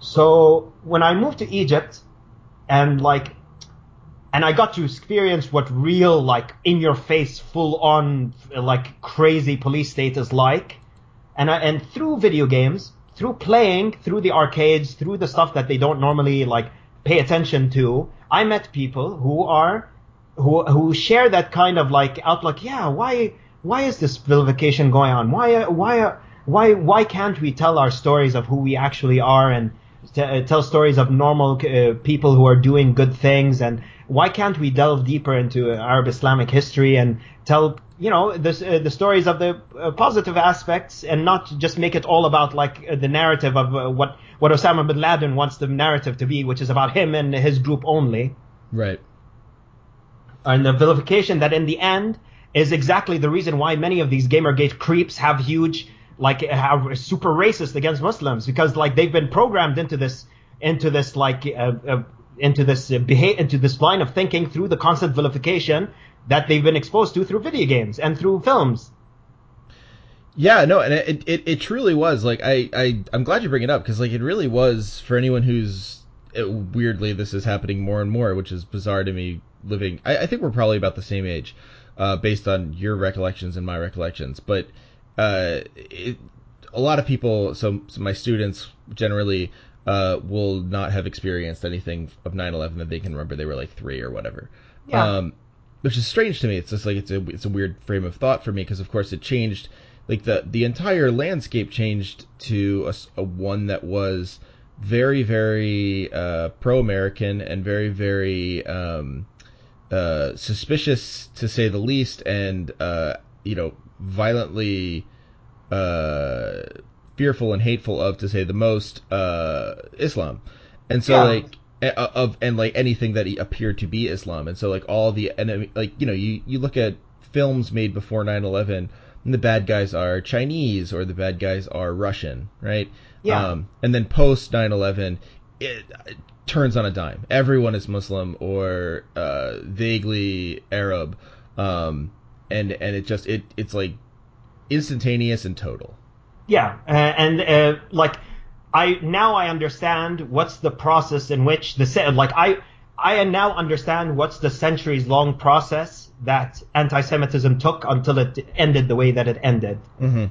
So when I moved to Egypt, and like and I got to experience what real, like, in your face, full on, like, crazy police state is like. And, I, and through video games, through playing, through the arcades, through the stuff that they don't normally, like, pay attention to, I met people who are, who, who share that kind of, like, outlook. Yeah, why, why is this vilification going on? Why, why, why, why can't we tell our stories of who we actually are and, t- tell stories of normal uh, people who are doing good things and why can't we delve deeper into Arab Islamic history and tell you know the uh, the stories of the uh, positive aspects and not just make it all about like uh, the narrative of uh, what what Osama bin Laden wants the narrative to be, which is about him and his group only. Right. And the vilification that in the end is exactly the reason why many of these Gamergate creeps have huge like have super racist against Muslims because like they've been programmed into this into this like uh, uh, into this uh, behavior, into this line of thinking through the constant vilification that they've been exposed to through video games and through films. Yeah, no, and it it, it truly was like I I I'm glad you bring it up because like it really was for anyone who's it, weirdly this is happening more and more, which is bizarre to me. Living, I, I think we're probably about the same age, uh, based on your recollections and my recollections, but uh, it, a lot of people, so, so my students generally uh, will not have experienced anything of 9/11 that they can remember. They were like three or whatever. Yeah. Um, which is strange to me. It's just like it's a it's a weird frame of thought for me because of course it changed. Like the the entire landscape changed to a, a one that was very very uh, pro-American and very very um, uh, suspicious to say the least, and uh, you know violently uh, fearful and hateful of to say the most uh, Islam, and so Yeah. like of and like anything that appeared to be Islam, and so like all the enemy like you know you you look at films made before 9/11 and the bad guys are Chinese or the bad guys are Russian, right? Yeah. Um, and then post 9/11, it, it turns on a dime. Everyone is Muslim or uh, vaguely Arab, um, and and it just it it's like instantaneous and total. Yeah, uh, and uh, like I now I understand what's the process in which the like I I now understand what's the centuries long process that anti-Semitism took until it ended the way that it ended. Mm-hmm.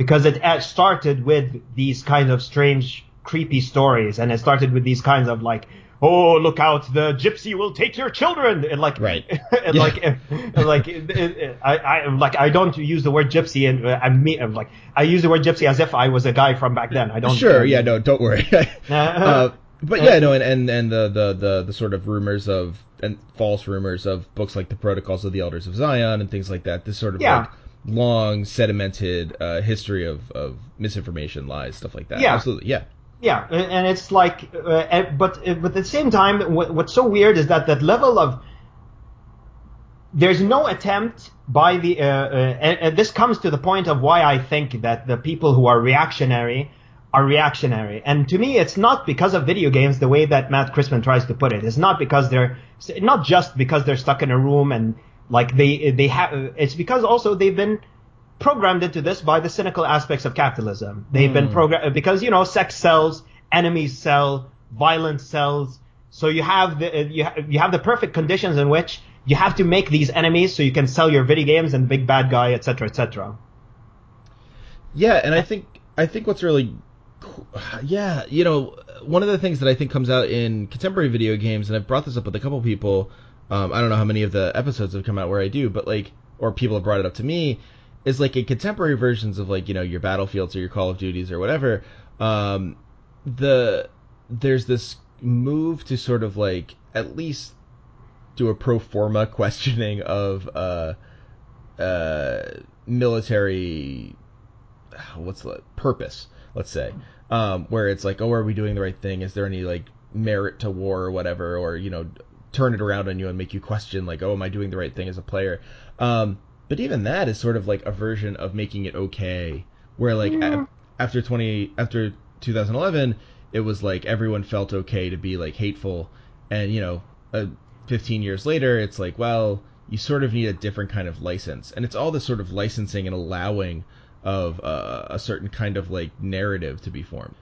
because it uh, started with these kind of strange, creepy stories, and it started with these kinds of like, oh, look out, the gypsy will take your children, and like, Right. and Yeah. like, uh, like, uh, I, I, like, I don't use the word gypsy, and uh, I mean, uh, like, I use the word gypsy as if I was a guy from back then. I don't. Sure, yeah, no, don't worry. Uh, uh, but yeah, no, and, and and the, the the the sort of rumors of and false rumors of books like the Protocols of the Elders of Zion and things like that. This sort of Yeah. like long sedimented uh, history of of misinformation, lies, stuff like that. Yeah. absolutely, yeah. Yeah, and it's like, uh, but but at the same time, what, what's so weird is that that level of there's no attempt by the, uh, uh, and, and this comes to the point of why I think that the people who are reactionary are reactionary. And to me, it's not because of video games the way that Matt Christman tries to put it. It's not because they're, not just because they're stuck in a room and like they, they have, it's because also they've been programmed into this by the cynical aspects of capitalism. They've been programmed because you know sex sells, enemies sell, violence sells. So you have the you, ha- you have the perfect conditions in which you have to make these enemies so you can sell your video games and big bad guy, etc., etc. Yeah, and I think I think what's really cool, yeah, you know, one of the things that I think comes out in contemporary video games, and I've brought this up with a couple people. Um, I don't know how many of the episodes have come out where I do, but like, or people have brought it up to me, is like in contemporary versions of like you know your Battlefields or your Call of Duties or whatever. Um, the there's this move to sort of like at least do a pro forma questioning of uh uh military what's the purpose let's say. Um where it's like oh are we doing the right thing? Is there any like merit to war or whatever? Or you know turn it around on you and make you question like oh am i doing the right thing as a player? Um but even that is sort of like a version of making it okay where like a- after 20 after 2011 it was like everyone felt okay to be like hateful and you know uh, 15 years later it's like well you sort of need a different kind of license and it's all this sort of licensing and allowing of uh, a certain kind of like narrative to be formed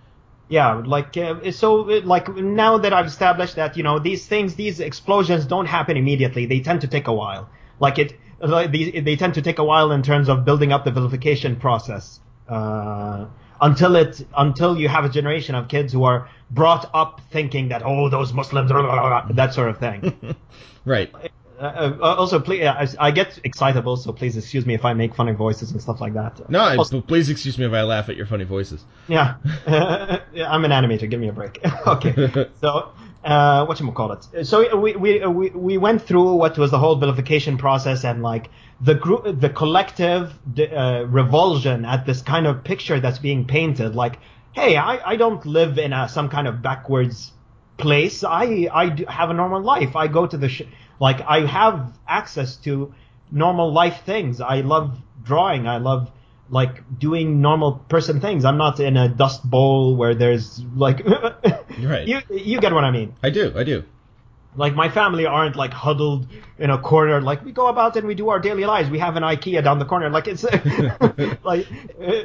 Yeah, like uh, so. Like now that I've established that you know these things, these explosions don't happen immediately. They tend to take a while. Like it, like these, they tend to take a while in terms of building up the vilification process. Uh, until it, until you have a generation of kids who are brought up thinking that oh those Muslims, blah, blah, blah, that sort of thing. right uh, uh, also, please, I, I get excitable, so please excuse me if I make funny voices and stuff like that. no Also- please excuse me if i laugh at your funny voices Yeah, I'm an animator. Give me a break. okay, so uh, what you call it? So we we we we went through what was the whole vilification process and like the group, the collective uh, revulsion at this kind of picture that's being painted. Like, hey, I I don't live in a, some kind of backwards place. I I have a normal life. I go to the sh- like I have access to normal life things. I love drawing. I love like doing normal person things. I'm not in a dust bowl where there's like Right. you you get what I mean. i do i do Like my family aren't like huddled in a corner. Like we go about and we do our daily lives. We have an IKEA down the corner. Like it's like uh,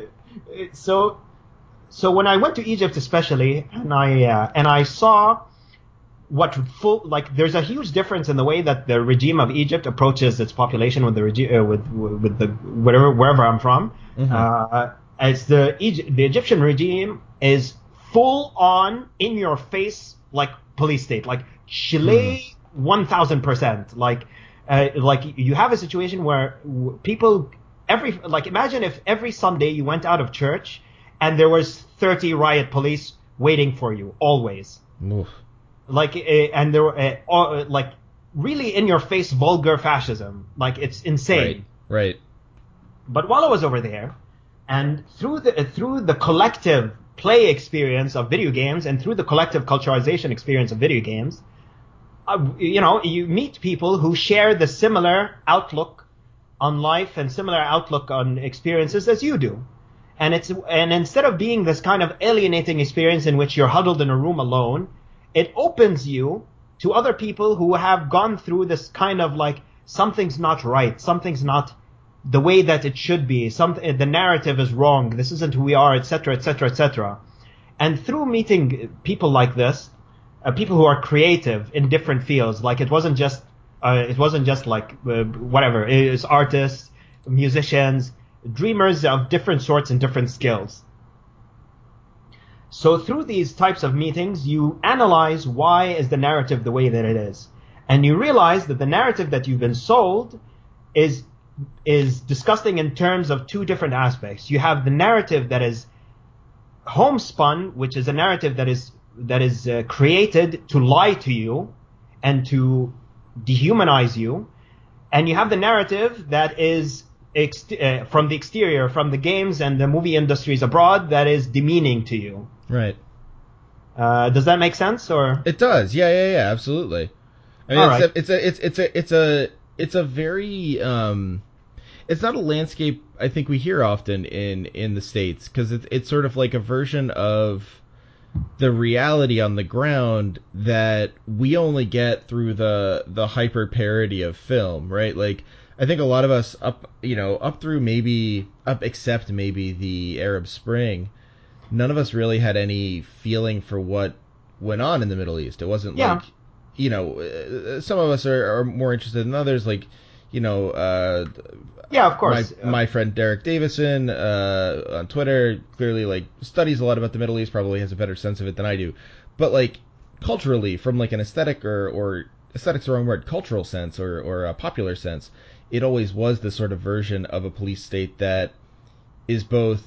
so. So when I went to Egypt, especially, and I uh, and I saw what full like there's a huge difference in the way that the regime of Egypt approaches its population with the regi- uh, with with the wherever wherever I'm from. Uh, as the the Egyptian regime is full on in your face like police state like Chile one thousand percent like uh, like you have a situation where people every like imagine if every Sunday you went out of church and there was 30 riot police waiting for you always. Oof. Like, uh, and there were uh, uh, like really in your face vulgar fascism. Like it's insane. Right. Right. But while I was over there, and through the through the collective play experience of video games and through the collective culturalization experience of video games, you know, you meet people who share the similar outlook on life and similar outlook on experiences as you do. And it's and instead of being this kind of alienating experience in which you're huddled in a room alone, it opens you to other people who have gone through this kind of like something's not right, something's not the way that it should be. Some the narrative is wrong. This isn't who we are, etc., etc., etc. And through meeting people like this, uh, people who are creative in different fields, like it wasn't just uh, it wasn't just like uh, whatever. It was artists, musicians, dreamers of different sorts and different skills. So through these types of meetings, you analyze why is the narrative the way that it is, and you realize that the narrative that you've been sold is is disgusting in terms of two different aspects. You have the narrative that is homespun, which is a narrative that is that is uh, created to lie to you and to dehumanize you, and you have the narrative that is ex- uh, from the exterior, from the games and the movie industries abroad, that is demeaning to you. Right. Uh, does that make sense? Or It does. Yeah. Yeah. Yeah. Absolutely. I mean, All it's, right. a, it's a it's it's a it's a it's a very um it's not a landscape I think we hear often in in the states because it's it's sort of like a version of the reality on the ground that we only get through the the hyper parody of film, right? Like I think a lot of us up you know up through maybe up except maybe the Arab Spring, none of us really had any feeling for what went on in the Middle East. It wasn't Yeah. like you know uh, some of us are, are more interested than others like you know uh yeah, of course. my, my friend Derek Davison uh, on Twitter clearly like studies a lot about the Middle East, probably has a better sense of it than I do. But like culturally, from like an aesthetic or or aesthetics the wrong word, cultural sense or or a popular sense, it always was the sort of version of a police state that is both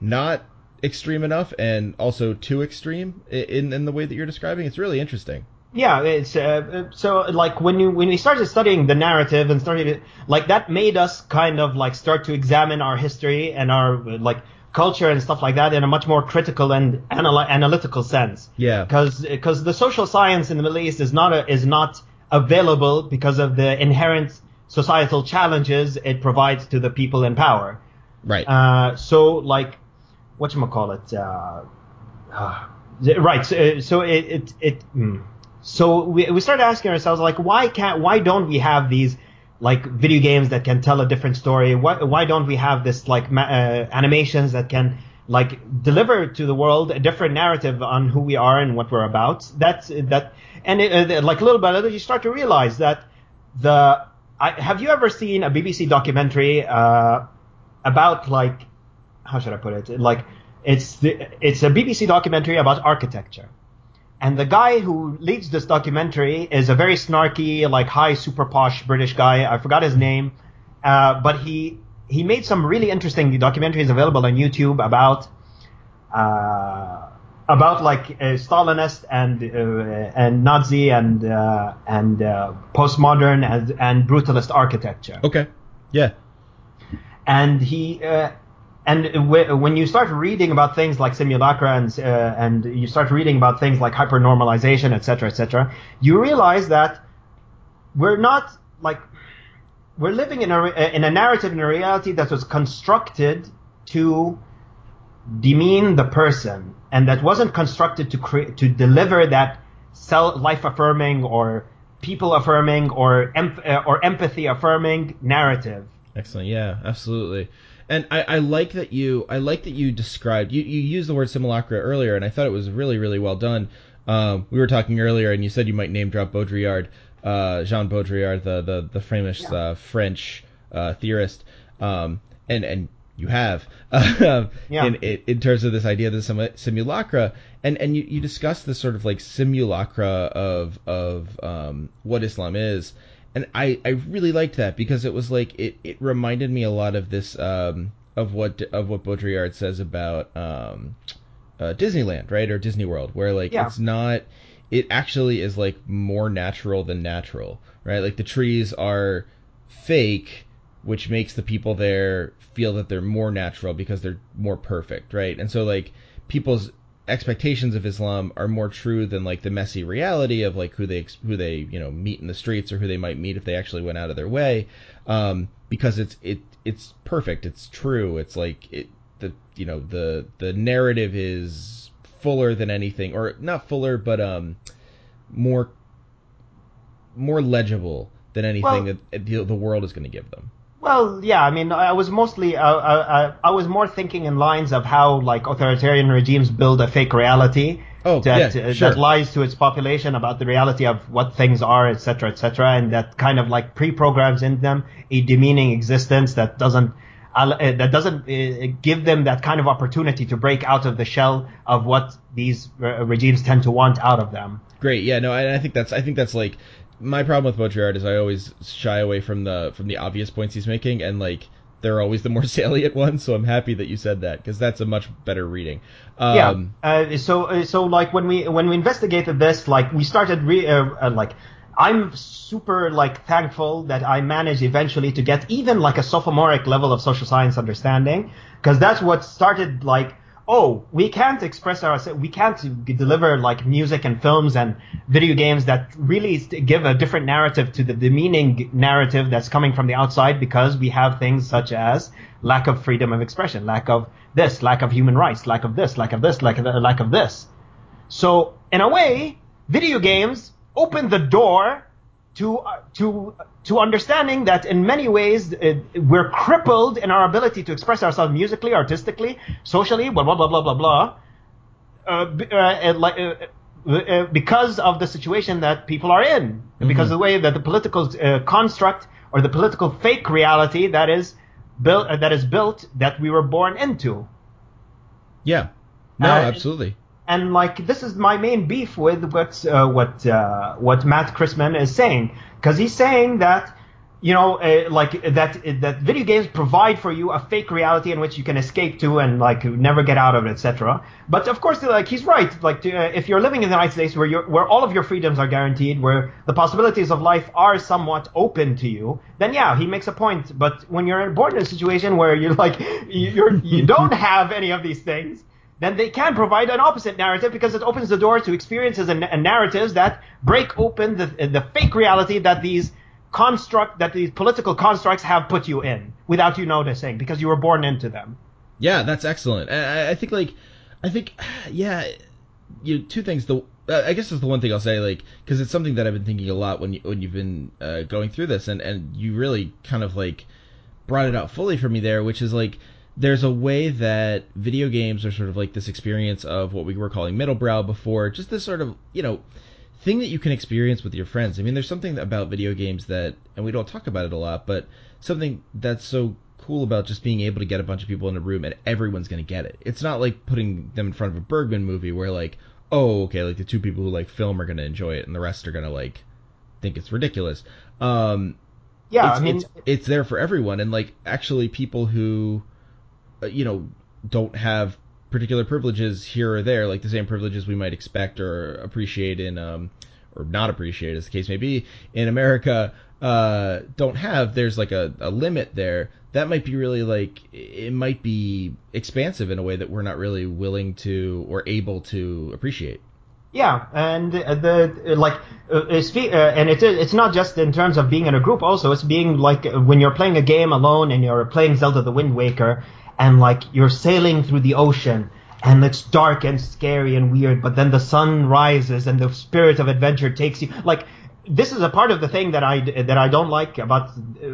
not extreme enough and also too extreme in in the way that you're describing. It's really interesting. Yeah, it's uh, so like when you when we started studying the narrative and started like that made us kind of like start to examine our history and our uh, like culture and stuff like that in a much more critical and anal- analytical sense. Yeah. Because because the social science in the Middle East is not a, is not available because of the inherent societal challenges it provides to the people in power. Right. Uh, so like, what you call it? Uh, uh, right. So, so it it, it mm. So we we started asking ourselves like, why can't why don't we have these like video games that can tell a different story? Why why don't we have this like ma- uh, animations that can like deliver to the world a different narrative on who we are and what we're about? That's that, and it, uh, like little by little, you start to realize that the I, have you ever seen a BBC documentary uh, about like how should I put it? Like it's the, it's a BBC documentary about architecture. And the guy who leads this documentary is a very snarky, like high, super posh British guy. I forgot his name, uh, but he he made some really interesting documentaries available on YouTube about uh, about like uh, Stalinist and uh, and Nazi and uh, and uh, postmodern and, and brutalist architecture okay. Yeah. and he uh, and when you start reading about things like simulacra and uh, and you start reading about things like hypernormalization, etc., etc., you realize that we're not like we're living in a in a narrative in a reality that was constructed to demean the person, and that wasn't constructed to create to deliver that self life affirming or people affirming or em- or empathy affirming narrative. Excellent. Yeah, absolutely. And I, I like that you I like that you described you, you used the word simulacra earlier, and I thought it was really really well done. Um, we were talking earlier, and you said you might name drop Baudrillard, uh, Jean Baudrillard, the the the famous Yeah. uh, French uh, theorist, um, and and you have Yeah. in, in in terms of this idea of the simulacra, and and you, you discussed this sort of like simulacra of of um, what Islam is, and I, I really liked that because it was like it, it reminded me a lot of this um, of what of what Baudrillard says about um, uh, Disneyland, right, or Disney World, where like Yeah. it's not. It actually is like more natural than natural, right? Like the trees are fake, which makes the people there feel that they're more natural because they're more perfect, right? And so like people's expectations of Islam are more true than like the messy reality of like who they who they you know meet in the streets or who they might meet if they actually went out of their way, um, because it's it it's perfect, it's true, it's like it the you know the the narrative is fuller than anything or not fuller but um more more legible than anything Well- that the, the world is going to give them. Well, yeah, I mean, I was mostly, uh, uh, I was more thinking in lines of how like authoritarian regimes build a fake reality Oh, that yeah, uh, sure. that lies to its population about the reality of what things are, etc., cetera, etc., cetera, and that kind of like pre-programs in them a demeaning existence that doesn't. Uh, that doesn't uh, give them that kind of opportunity to break out of the shell of what these uh, regimes tend to want out of them. Great, yeah, no, I, I think that's I think that's like my problem with Baudrillard is I always shy away from the from the obvious points he's making, and like they're always the more salient ones. So I'm happy that you said that because that's a much better reading. Um, yeah. Uh, so so like when we when we investigated this, like we started re- uh, uh, like I'm super like thankful that I managed eventually to get even like a sophomoric level of social science understanding because that's what started like oh we can't express ourselves we can't deliver like music and films and video games that really give a different narrative to the demeaning narrative that's coming from the outside because we have things such as lack of freedom of expression lack of this lack of human rights lack of this lack of this lack of, lack of this. So in a way video games open the door to uh, to to understanding that in many ways uh, we're crippled in our ability to express ourselves musically, artistically, socially, blah blah blah blah blah blah, uh, uh, uh, like, uh, because of the situation that people are in, because of the way that the political uh, construct or the political fake reality that is built uh, that is built that we were born into. yeah, no, absolutely. And like this is my main beef with what uh, what uh, what Matt Christman is saying. Because he's saying that you know uh, like that that video games provide for you a fake reality in which you can escape to and like never get out of it etc but of course like he's right. Like to, uh, if you're living in the United States where where all of your freedoms are guaranteed where the possibilities of life are somewhat open to you then yeah he makes a point. But when you're born in a situation where you're like you're you don't have any of these things then they can provide an opposite narrative because it opens the door to experiences and, and narratives that break open the, the fake reality that these construct that these political constructs have put you in without you noticing because you were born into them. Yeah, that's excellent. I, I think like, I think, yeah, you two things. The I guess is the one thing I'll say, like, because it's something that I've been thinking a lot when you when you've been uh, going through this, and and you really kind of like brought it out fully for me there, which is like. There's a way that video games are sort of like this experience of what we were calling middle brow before, just this sort of, you know, thing that you can experience with your friends. I mean, there's something about video games that, and we don't talk about it a lot, but something that's so cool about just being able to get a bunch of people in a room and everyone's going to get it. It's not like putting them in front of a Bergman movie where like, oh, okay, like the two people who like film are going to enjoy it and the rest are going to like think it's ridiculous. Um, Yeah, it's, I mean, it's, it's there for everyone, and like actually people who, you know, don't have particular privileges here or there, like the same privileges we might expect or appreciate in, um, or not appreciate as the case may be in America, uh, don't have. There's like a, a limit there. That might be really like it might be expansive in a way that we're not really willing to or able to appreciate. Yeah, and uh, the uh, like, uh, uh, uh, and it's it's not just in terms of being in a group. Also, it's being like uh, when you're playing a game alone and you're playing Zelda: The Wind Waker, and like you're sailing through the ocean, and it's dark and scary and weird. But then the sun rises and the spirit of adventure takes you. Like this is a part of the thing that I that I don't like about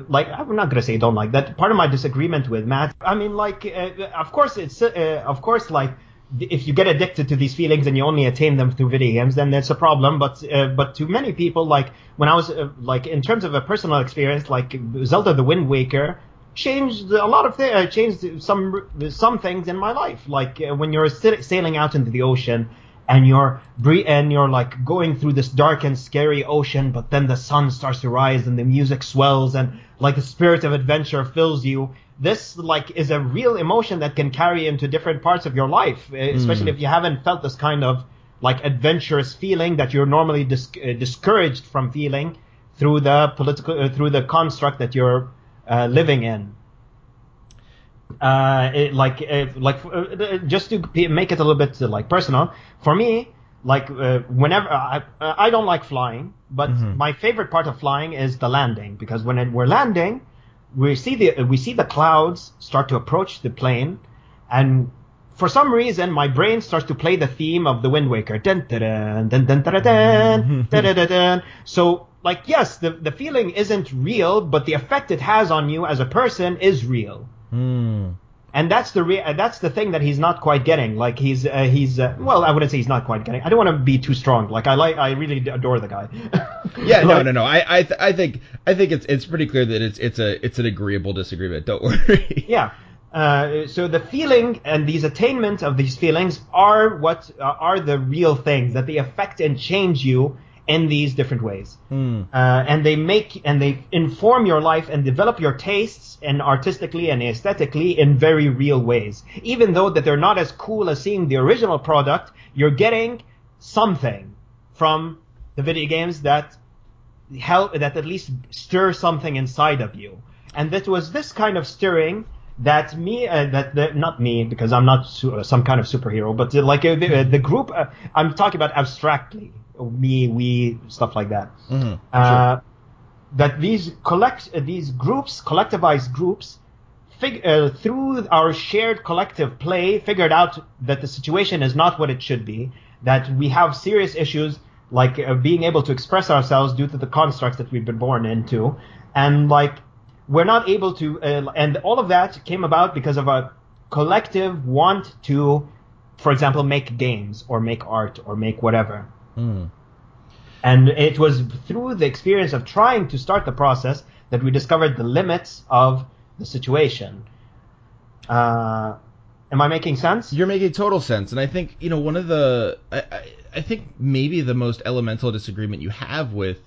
like I'm not gonna say don't like that part of my disagreement with Matt. I mean, like uh, of course it's uh, of course like if you get addicted to these feelings and you only attain them through video games, then that's a problem. But uh, but to many people, like when I was uh, like in terms of a personal experience, like Zelda: The Wind Waker changed a lot of things. Uh, changed some some things in my life. Like uh, when you're sa- sailing out into the ocean and you're bre- and you're like going through this dark and scary ocean, but then the sun starts to rise and the music swells and like the spirit of adventure fills you. This like is a real emotion that can carry into different parts of your life, especially mm. if you haven't felt this kind of like adventurous feeling that you're normally dis- uh, discouraged from feeling through the political uh, through the construct that you're uh, living in. Uh, it, like uh, like uh, just to make it a little bit like personal for me like whenever I I don't like flying but mm-hmm. my favorite part of flying is the landing because when it, we're landing we see the we see the clouds start to approach the plane and for some reason, my brain starts to play the theme of the Wind Waker. Dun, dun, dun, dun, dun, dun, dun, dun, dun, So, like, yes, the, the feeling isn't real, but the effect it has on you as a person is real. Mm. And that's the re- that's the thing that he's not quite getting. Like he's uh, he's uh, well, I wouldn't say he's not quite getting. I don't want to be too strong. Like I like I really adore the guy. yeah, no, no, no. I I, th- I think I think it's it's pretty clear that it's it's a it's an agreeable disagreement. Don't worry. Yeah. Uh, so the feeling and these attainment of these feelings are what uh, are the real things that they affect and change you in these different ways. Mm. Uh, and they make and they inform your life and develop your tastes and artistically and aesthetically in very real ways. Even though that they're not as cool as seeing the original product, you're getting something from the video games that help that at least stir something inside of you. And that was this kind of stirring that me uh, that, not me because I'm not su- uh, some kind of superhero, but uh, like uh, the, uh, the, group uh, I'm talking about abstractly, me, we, stuff like that. Mm-hmm. Sure. That these collect these groups, collectivized groups, fig- through our shared collective play, figured out that the situation is not what it should be. That we have serious issues like being able to express ourselves due to the constructs that we've been born into, and like we're not able to, uh, and all of that came about because of a collective want to, for example, make games or make art or make whatever. Mm. And it was through the experience of trying to start the process that we discovered the limits of the situation. Uh, am I making sense? You're making total sense, and I think you know one of the I, I, I think maybe the most elemental disagreement you have with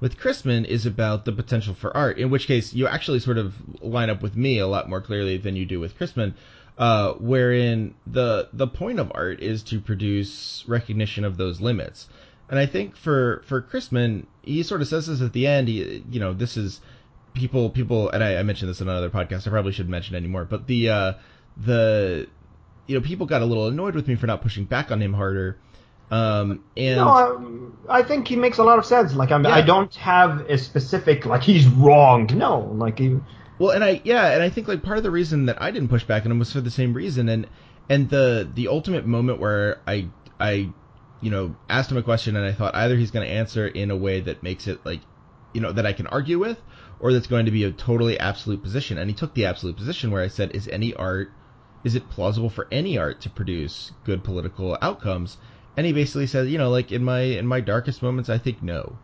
with Christman is about the potential for art. In which case, you actually sort of line up with me a lot more clearly than you do with Christman, uh, wherein the the point of art is to produce recognition of those limits. And I think for for Christman, he sort of says this at the end. He, you know, this is people people, and I, I mentioned this in another podcast. I probably shouldn't mention anymore, but the uh, the you know people got a little annoyed with me for not pushing back on him harder um, and no, um, I think he makes a lot of sense. Like I'm, yeah. I don't have a specific like he's wrong. No, like he. Well, and I yeah, and I think like part of the reason that I didn't push back on him was for the same reason, and and the the ultimate moment where I I you know asked him a question and I thought either he's going to answer in a way that makes it like you know that I can argue with, or that's going to be a totally absolute position, and he took the absolute position where I said, is any art is it plausible for any art to produce good political outcomes? And he basically says, you know, like in my in my darkest moments, I think no.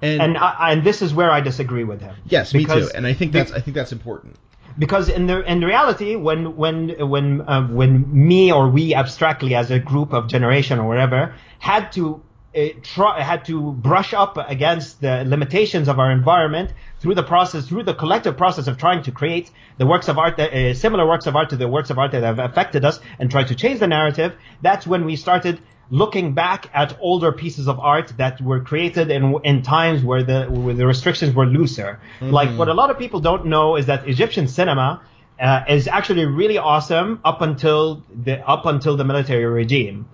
And and, I, and this is where I disagree with him. Yes, me too. And I think that's I think that's important. Because in the in reality, when when when uh, when me or we abstractly as a group of generation or whatever had to uh, try had to brush up against the limitations of our environment through the process, through the collective process of trying to create the works of art, that, uh, similar works of art to the works of art that have affected us, and try to change the narrative. That's when we started looking back at older pieces of art that were created in in times where the where the restrictions were looser. Mm-hmm. Like what a lot of people don't know is that Egyptian cinema uh, is actually really awesome up until the up until the military regime.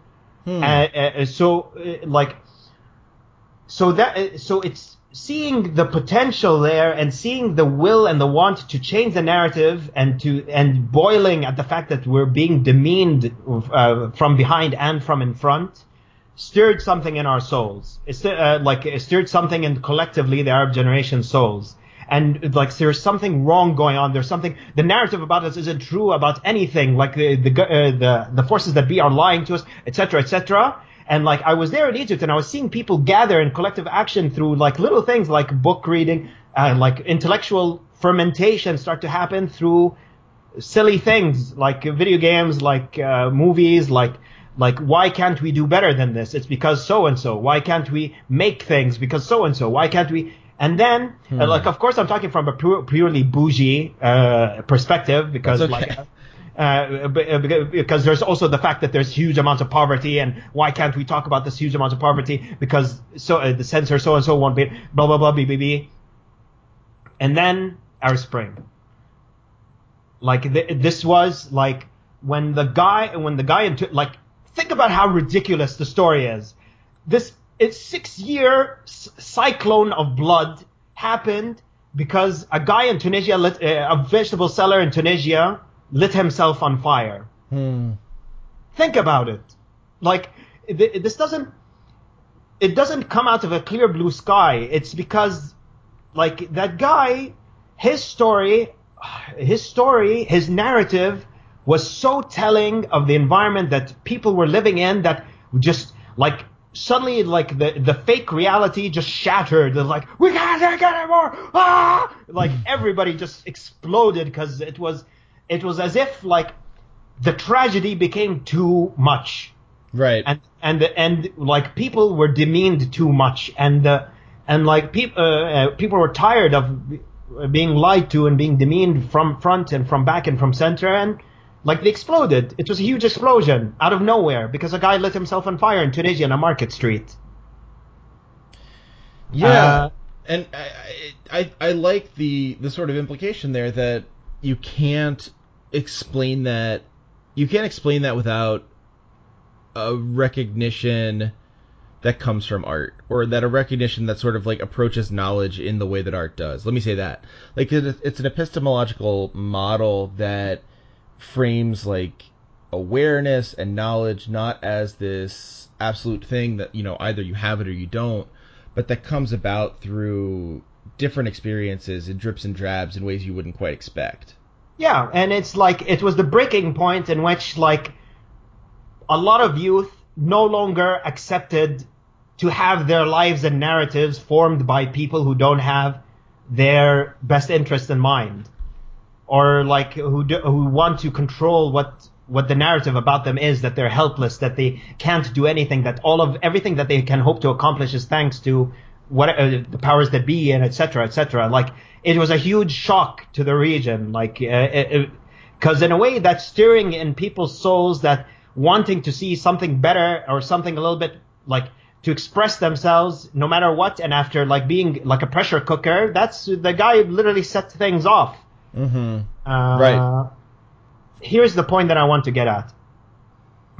Hmm. Uh, uh, so uh, like so that uh, so it's seeing the potential there and seeing the will and the want to change the narrative and to and boiling at the fact that we're being demeaned uh, from behind and from in front stirred something in our souls. It uh, like it stirred something in collectively the Arab generation souls. And like there's something wrong going on. There's something. The narrative about us isn't true about anything. Like the the uh, the, the forces that be are lying to us, etc., etc. And like I was there in Egypt and I was seeing people gather in collective action through like little things like book reading and like intellectual fermentation start to happen through silly things like video games, like uh, movies, like like why can't we do better than this? It's because so and so. Why can't we make things because so and so? Why can't we? And then, Hmm. uh, like, of course, I'm talking from a pure, purely bougie uh, perspective because, okay. like, uh, uh, beca- because there's also the fact that there's huge amounts of poverty, and why can't we talk about this huge amounts of poverty? Because so uh, the censor so and so won't be blah blah blah b b b. And then Arab Spring. Like th- this was like when the guy when the guy into like think about how ridiculous the story is. This it's six year cyclone of blood happened because a guy in Tunisia uh, a vegetable seller in Tunisia lit himself on fire. Hmm. Think about it. Like th- this doesn't it doesn't come out of a clear blue sky. It's because like that guy his story his story, his narrative was so telling of the environment that people were living in that just like suddenly like the the fake reality just shattered. They're like, we can't take it anymore. Ah! Like everybody just exploded because it was it was as if like the tragedy became too much. Right. and and and like people were demeaned too much. And uh, and like people uh, uh, people were tired of being lied to and being demeaned from front and from back and from center. And like they exploded. It was a huge explosion out of nowhere because a guy lit himself on fire in Tunisia on a market street. Yeah, Uh, and I, I I I like the the sort of implication there that you can't explain that you can't explain that without a recognition that comes from art or that a recognition that sort of like approaches knowledge in the way that art does. Let me say that. Like it's an epistemological model that frames like awareness and knowledge not as this absolute thing that you know either you have it or you don't but that comes about through different experiences and drips and drabs in ways you wouldn't quite expect. Yeah, and it's like it was the breaking point in which like a lot of youth no longer accepted to have their lives and narratives formed by people who don't have their best interest in mind or like who do, who want to control what what the narrative about them is that they're helpless that they can't do anything that all of everything that they can hope to accomplish is thanks to what uh, the powers that be and etc etc like it was a huge shock to the region like because in a way that's stirring in people's souls that wanting to see something better or something a little bit like to express themselves no matter what and after like being like a pressure cooker that's the guy literally set things off Mm-hmm. uh, Right. Here's the point that I want to get at.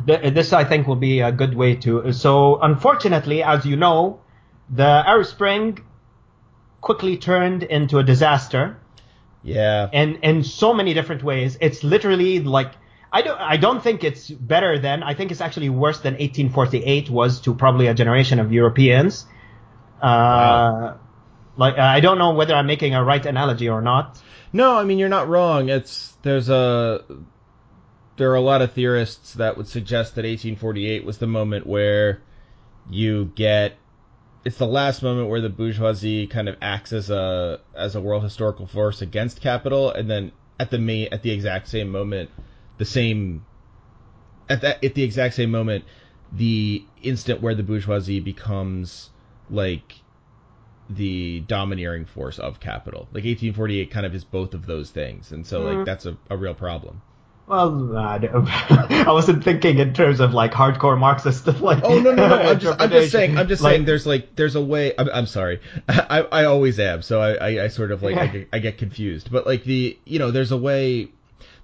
This, I think, will be a good way to. So, unfortunately, as you know, the Arab Spring quickly turned into a disaster Yeah. And in so many different ways. It's literally like I don't I don't think it's better than I think it's actually worse than 1848 was to probably a generation of Europeans. Uh, Wow. Like I don't know whether I'm making a right analogy or not. No, I mean you're not wrong. It's there's a there are a lot of theorists that would suggest that 1848 was the moment where you get it's the last moment where the bourgeoisie kind of acts as a as a world historical force against capital and then at the ma- at the exact same moment the same at that at the exact same moment the instant where the bourgeoisie becomes like the domineering force of capital. Like 1848 kind of is both of those things, and so like Mhm. that's a, a real problem. Well, I, I wasn't thinking in terms of like hardcore Marxist like. Oh no no no! I'm just I'm just saying I'm just Like, saying there's like there's a way. I'm, I'm sorry. I, I always am. So I, I, I sort of like I, get, I get confused. But like the you know there's a way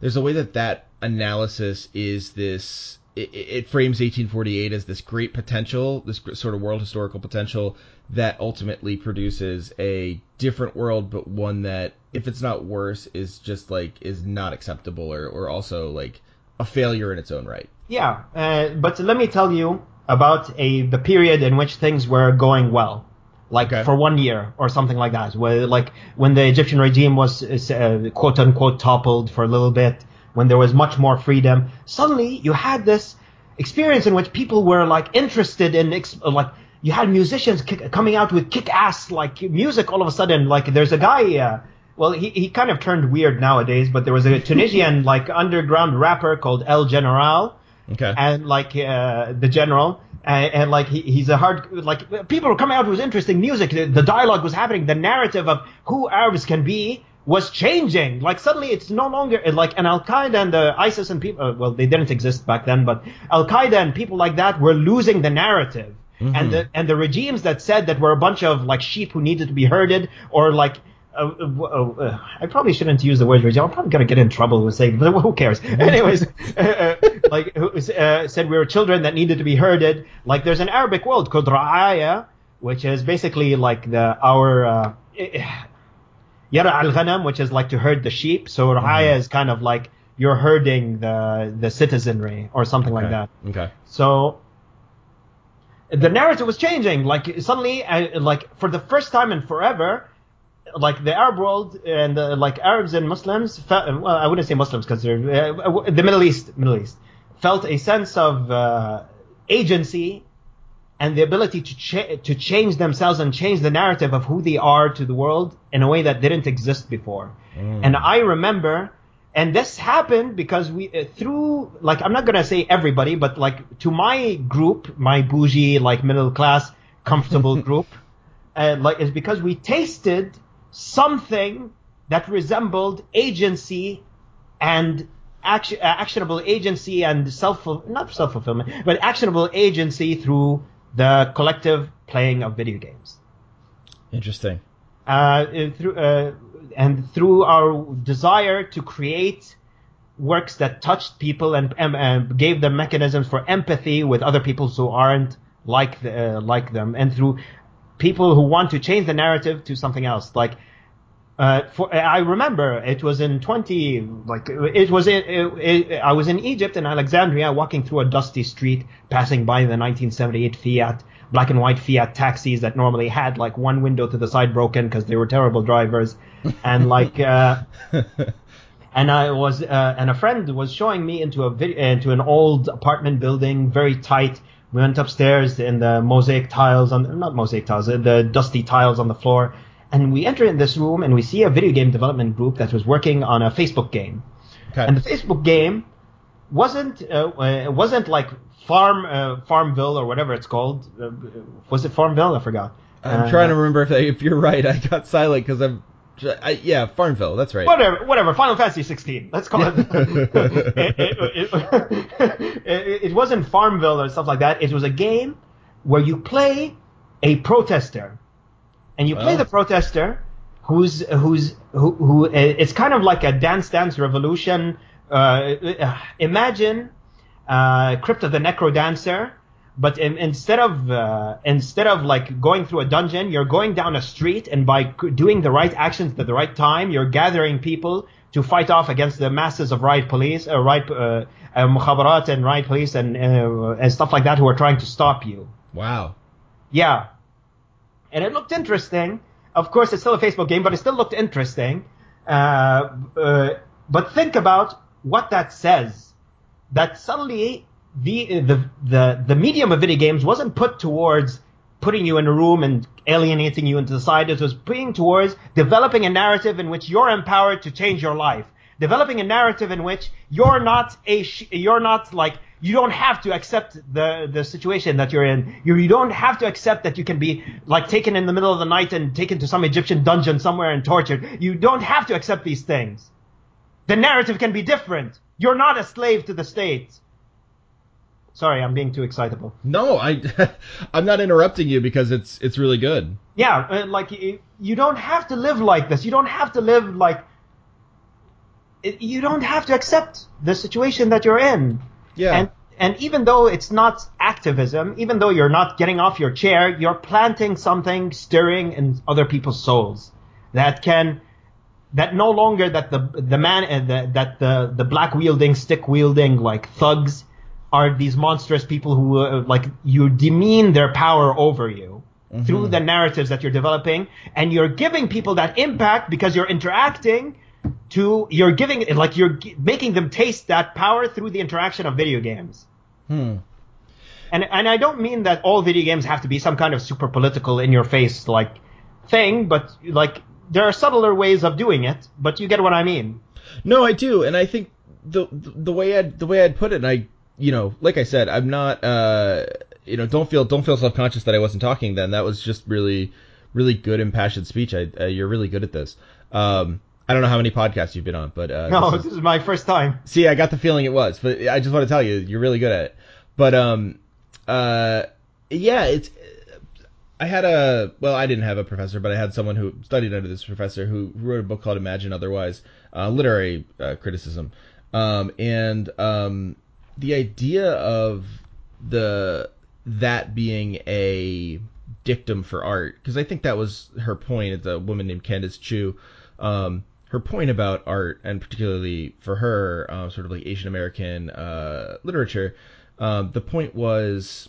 there's a way that that analysis is this. It, it frames 1848 as this great potential, this sort of world historical potential that ultimately produces a different world, but one that, if it's not worse, is just like is not acceptable or, or also like a failure in its own right. Yeah, uh, but let me tell you about a the period in which things were going well, like Okay. for one year or something like that. Where like when the Egyptian regime was uh, quote unquote toppled for a little bit, when there was much more freedom, suddenly you had this experience in which people were like interested in ex- like you had musicians kick, coming out with kick-ass like music all of a sudden. Like there's a guy. Uh, well, he, he kind of turned weird nowadays, but there was a Tunisian like underground rapper called El General, Okay. and like uh, the general. And, and like he, he's a hard like people were coming out with interesting music. The, the dialogue was happening. The narrative of who Arabs can be was changing. Like suddenly it's no longer like an Al Qaeda and the ISIS and people. Uh, well, they didn't exist back then, but Al Qaeda and people like that were losing the narrative. And the and the regimes that said that were a bunch of like sheep who needed to be herded or like. Uh, uh, uh, I probably shouldn't use the word regime. I'm probably gonna get in trouble with saying, but who cares? Anyways, uh, uh, like who uh, said we were children that needed to be herded. Like there's an Arabic word called ra'aya, which is basically like the our uh, yara al ghanam, which is like to herd the sheep. So ra'aya is kind of like you're herding the the citizenry or something like that. Okay. So the narrative was changing. Like suddenly, uh, like for the first time in forever, like the Arab world and uh, like Arabs and Muslims, felt, well, I wouldn't say Muslims because they're uh, the Middle East, Middle East, felt a sense of uh, agency and the ability to cha- to change themselves and change the narrative of who they are to the world in a way that didn't exist before. And I remember, and this happened because we uh, through like I'm not gonna say everybody, but like to my group, my bougie like middle class comfortable group, uh, like is because we tasted something that resembled agency and action, uh, actionable agency and self not self fulfillment, but actionable agency through the collective playing of video games Interesting. uh, through uh, and through our desire to create works that touched people and, um, and gave them mechanisms for empathy with other people who aren't like the, uh, like them, and through people who want to change the narrative to something else. Like, uh, for I remember it was in 20 like it was in it, it, I was in Egypt in Alexandria walking through a dusty street passing by the 1978 Fiat black and white Fiat taxis that normally had like one window to the side broken because they were terrible drivers and like uh, and I was uh, and a friend was showing me into a vid- into an old apartment building very tight we went upstairs in the mosaic tiles on not mosaic tiles uh, the dusty tiles on the floor and we enter in this room and we see a video game development group that was working on a Facebook game Okay. and the Facebook game wasn't uh, uh, wasn't like Farm uh, Farmville or whatever it's called. Uh, was it Farmville? I forgot. I'm Uh, trying to remember if, if you're right. I got silent because I'm. I, yeah, Farmville. That's right. Whatever, whatever. Final Fantasy 16. Let's call it. it, it, it, it, wasn't Farmville or stuff like that. It was a game where you play a protester, and you play Oh. the protester who's who's who, who it's kind of like a Dance Dance Revolution. Uh, imagine uh, Crypt of the Necro Dancer, but in, instead of uh, instead of like going through a dungeon, you're going down a street, and by doing the right actions at the right time, you're gathering people to fight off against the masses of riot police, uh, riot uh, uh, mukhabarat and riot police and uh, and stuff like that who are trying to stop you. Wow. Yeah. And it looked interesting. Of course, it's still a Facebook game, but it still looked interesting. Uh, uh, but think about what that says. That suddenly the, the, the, medium of video games wasn't put towards putting you in a room and alienating you into the side. It was putting towards developing a narrative in which you're empowered to change your life. Developing a narrative in which you're not a, sh- you're not like, you don't have to accept the, the situation that you're in. You, you don't have to accept that you can be like taken in the middle of the night and taken to some Egyptian dungeon somewhere and tortured. You don't have to accept these things. The narrative can be different. You're not a slave to the state. Sorry, I'm being too excitable. No, I. I'm not interrupting you because it's it's really good. Yeah, uh, like you, you don't have to live like this. You don't have to live like. You don't have to accept the situation that you're in. Yeah. And and even though it's not activism, even though you're not getting off your chair, you're planting something stirring in other people's souls that can that no longer that the the man uh, the, that the the black wielding stick wielding like thugs are these monstrous people who uh, like you demean their power over you through the narratives that you're developing and you're giving people that impact because you're interacting to you're giving like you're g- making them taste that power through the interaction of video games Hmm. and and I don't mean that all video games have to be some kind of super political in your face like thing, but like there are subtler ways of doing it. But you get what I mean. No, I do, and I think the the way I the way I'd put it, and I you know, like I said, I'm not, uh, you know, don't feel don't feel self conscious that I wasn't talking. Then that was just really, really good impassioned speech. I, uh, you're really good at this. Um, I don't know how many podcasts you've been on, but uh, no, this is, this is my first time. See, I got the feeling it was, but I just want to tell you, you're really good at it. But um, uh, yeah, it's. I had a well, I didn't have a professor, but I had someone who studied under this professor who wrote a book called Imagine Otherwise, uh, literary uh, criticism, um, and um, the idea of the that being a dictum for art, because I think that was her point. A woman named Kandice Chuh. Um, her point about art, and particularly for her, uh, sort of like Asian American uh, literature, um, the point was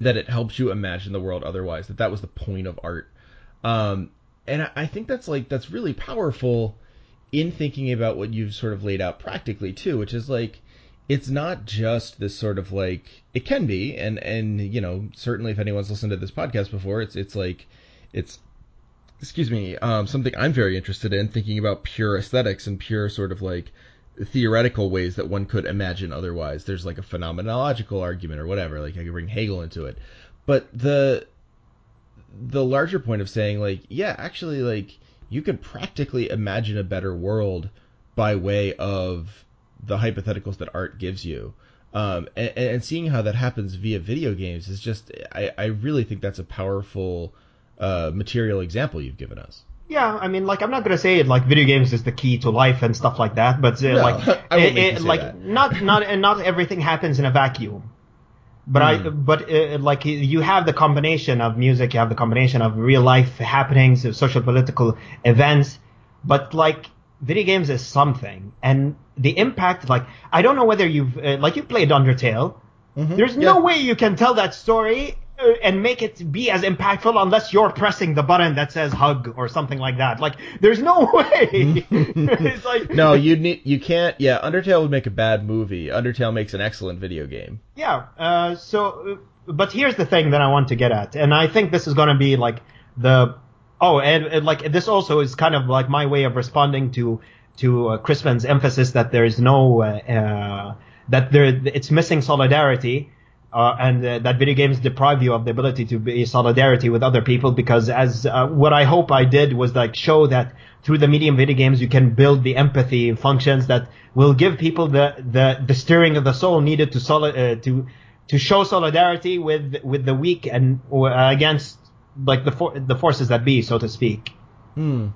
that it helps you imagine the world otherwise. That that was the point of art, um, and I, I think that's like that's really powerful in thinking about what you've sort of laid out practically too, which is like it's not just this sort of like it can be, and and you know certainly if anyone's listened to this podcast before, it's it's like it's excuse me, um, something I'm very interested in, thinking about pure aesthetics and pure sort of like theoretical ways that one could imagine otherwise. There's like a phenomenological argument or whatever, like I could bring Hegel into it. But the the larger point of saying like, yeah, actually like you could practically imagine a better world by way of the hypotheticals that art gives you. Um, and, and seeing how that happens via video games is just, I, I really think that's a powerful uh, material example you've given us. Yeah, I mean, like I'm not gonna say it like video games is the key to life and stuff like that, but uh, no, like it, it, like that. not not and not everything happens in a vacuum. But mm. I hmm. but uh, like you have the combination of music, you have the combination of real life happenings, social political events, but like video games is something, and the impact like I don't know whether you've uh, like you played Undertale. Mm-hmm. There's yeah. no way you can tell that story uh, and make it be as impactful unless you're pressing the button that says hug or something like that. Like, there's no way. it's like no, you need you can't. Yeah, Undertale would make a bad movie. Undertale makes an excellent video game. Yeah. Uh, so, uh, but here's the thing that I want to get at, and I think this is going to be like the oh, and, and, like this also is kind of like my way of responding to to uh, Christman's emphasis that there is no uh, uh, that there it's missing solidarity uh, and uh, that video games deprive you of the ability to be solidarity with other people because as uh, what I hope I did was like show that through the medium video games you can build the empathy functions that will give people the the, the stirring of the soul needed to solid uh, to to show solidarity with with the weak and against like the for, the forces that be so to speak. Hmm.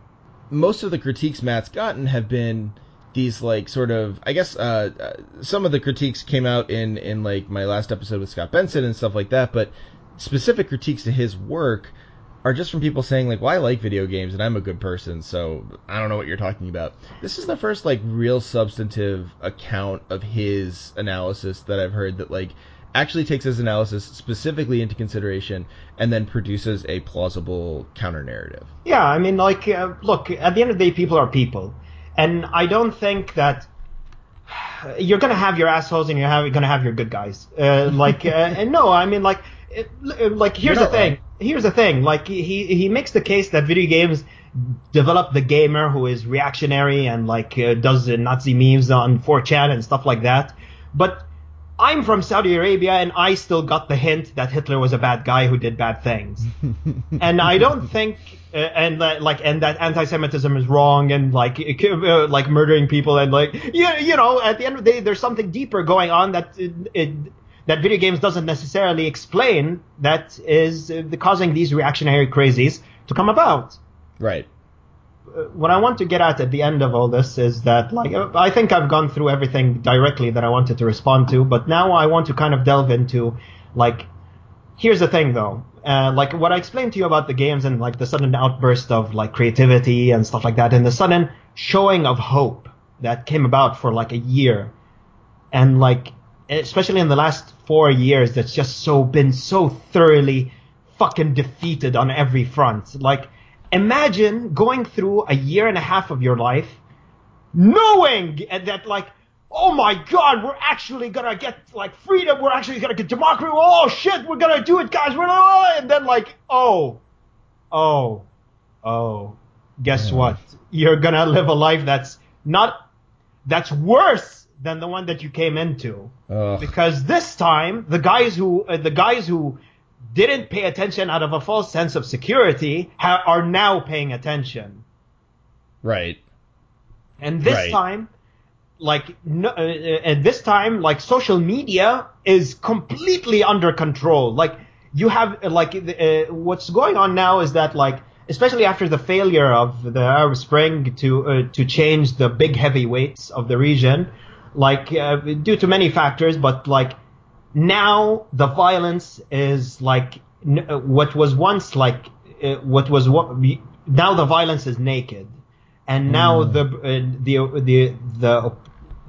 Most of the critiques Matt's gotten have been these like sort of I guess uh, uh, some of the critiques came out in in like my last episode with Scott Benson and stuff like that, but specific critiques to his work are just from people saying like, "Well, I like video games and I'm a good person, so I don't know what you're talking about." This is the first like real substantive account of his analysis that I've heard that like actually takes his analysis specifically into consideration and then produces a plausible counter narrative. Yeah, I mean, like, uh, look, at the end of the day, people are people. And I don't think that you're gonna have your assholes and you're gonna have your good guys. Uh, like, uh, and no, I mean, like, it, like here's the thing. Right. Here's the thing. Like, he he makes the case that video games develop the gamer who is reactionary and like uh, does Nazi memes on 4chan and stuff like that. But I'm from Saudi Arabia and I still got the hint that Hitler was a bad guy who did bad things. and I don't think uh, and that like and that anti-Semitism is wrong and like uh, like murdering people and like you, you know at the end of the day there's something deeper going on that it, it that video games doesn't necessarily explain that is uh, causing these reactionary crazies to come about. Right what I want to get at at the end of all this is that, like, I think I've gone through everything directly that I wanted to respond to, but now I want to kind of delve into, like, here's the thing though. Uh, like what I explained to you about the games and like the sudden outburst of like creativity and stuff like that, and the sudden showing of hope that came about for like a year, and like especially in the last four years, that's just so been so thoroughly fucking defeated on every front. Like imagine going through a year and a half of your life knowing that like oh my god we're actually gonna get like freedom we're actually gonna get democracy oh shit we're gonna do it guys we're gonna and then like oh oh oh guess yeah. what you're gonna live a life that's not that's worse than the one that you came into. Ugh. Because this time, the guys who uh, the guys who didn't pay attention out of a false sense of security ha- are now paying attention. Right. And this Right. time, like, no, uh, uh, and this time, like, social media is completely under control. Like, you have, like, uh, what's going on now is that, like, especially after the failure of the Arab Spring to uh, to change the big heavyweights of the region, like, uh, due to many factors, but like, now the violence is like uh, what was once like uh, what was what now the violence is naked. And now the uh, the the the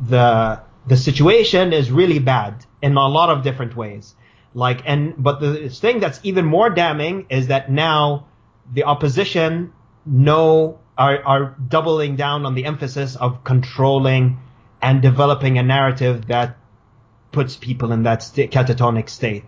the the situation is really bad in a lot of different ways. Like and but the thing that's even more damning is that now the opposition know are are doubling down on the emphasis of controlling and developing a narrative that puts people in that sta- catatonic state.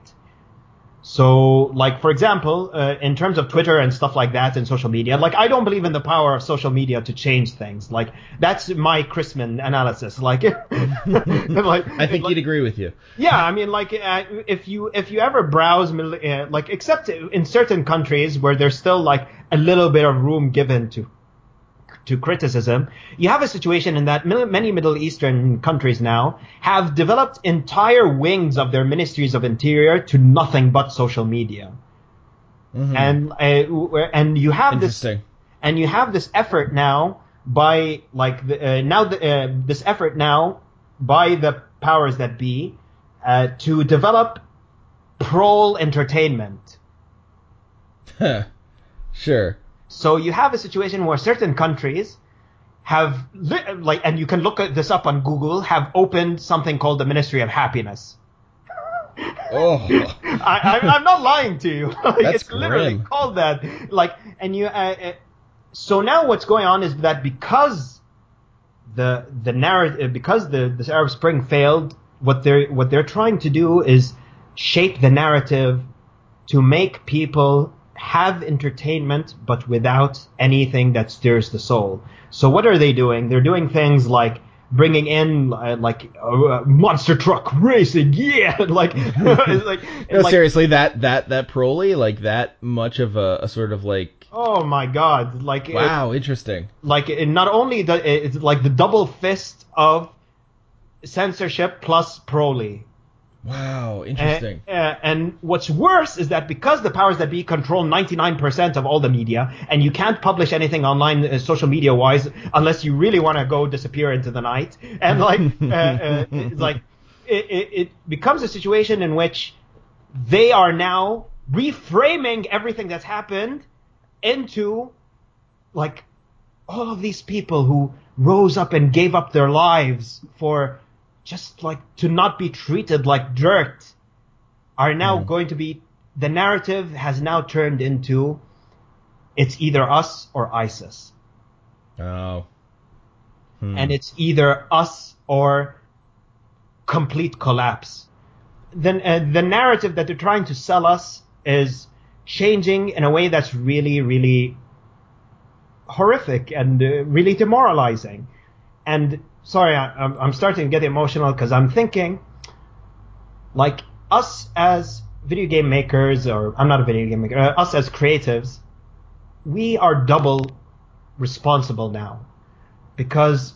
So, like for example, uh, in terms of Twitter and stuff like that and social media, like I don't believe in the power of social media to change things. Like that's my Christman analysis. Like, like I think like- he'd agree with you. yeah, I mean, like uh, if you if you ever browse, uh, like except in certain countries where there's still like a little bit of room given to to criticism, you have a situation in that many Middle Eastern countries now have developed entire wings of their ministries of interior to nothing but social media, and uh, and you have this and you have this effort now by like the, uh, now the, uh, this effort now by the powers that be uh, to develop prole entertainment. sure. So you have a situation where certain countries have li- like, and you can look at this up on Google, have opened something called the Ministry of Happiness. Oh. I, I'm not lying to you. Like, That's it's literally called that. Like, and you. Uh, uh, so now what's going on is that because the the narrative, because the this Arab Spring failed, what they're what they're trying to do is shape the narrative to make people have entertainment, but without anything that stirs the soul. So what are they doing? They're doing things like bringing in uh, like uh, monster truck racing, yeah, like like, No, like seriously, that that that Proly, like that much of a, a sort of like oh my god, like it- wow, interesting. like it, not only the it's like the double fist of censorship plus proly. Wow, And, interesting. uh, and what's worse is that because the powers that be control 99% of all the media, and you can't publish anything online, uh, social media wise, unless you really want to go disappear into the night. And like, uh, uh, it's like it, it, it becomes a situation in which they are now reframing everything that's happened into like all of these people who rose up and gave up their lives for just like to not be treated like dirt are now going to be the narrative has now turned into it's either us or ISIS oh. Hmm. and it's either us or complete collapse. Then uh, the narrative that they're trying to sell us is changing in a way that's really, really horrific and uh, really demoralizing. And sorry, I, I'm, I'm starting to get emotional because I'm thinking, like us as video game makers, or I'm not a video game maker, uh, us as creatives, we are double responsible now because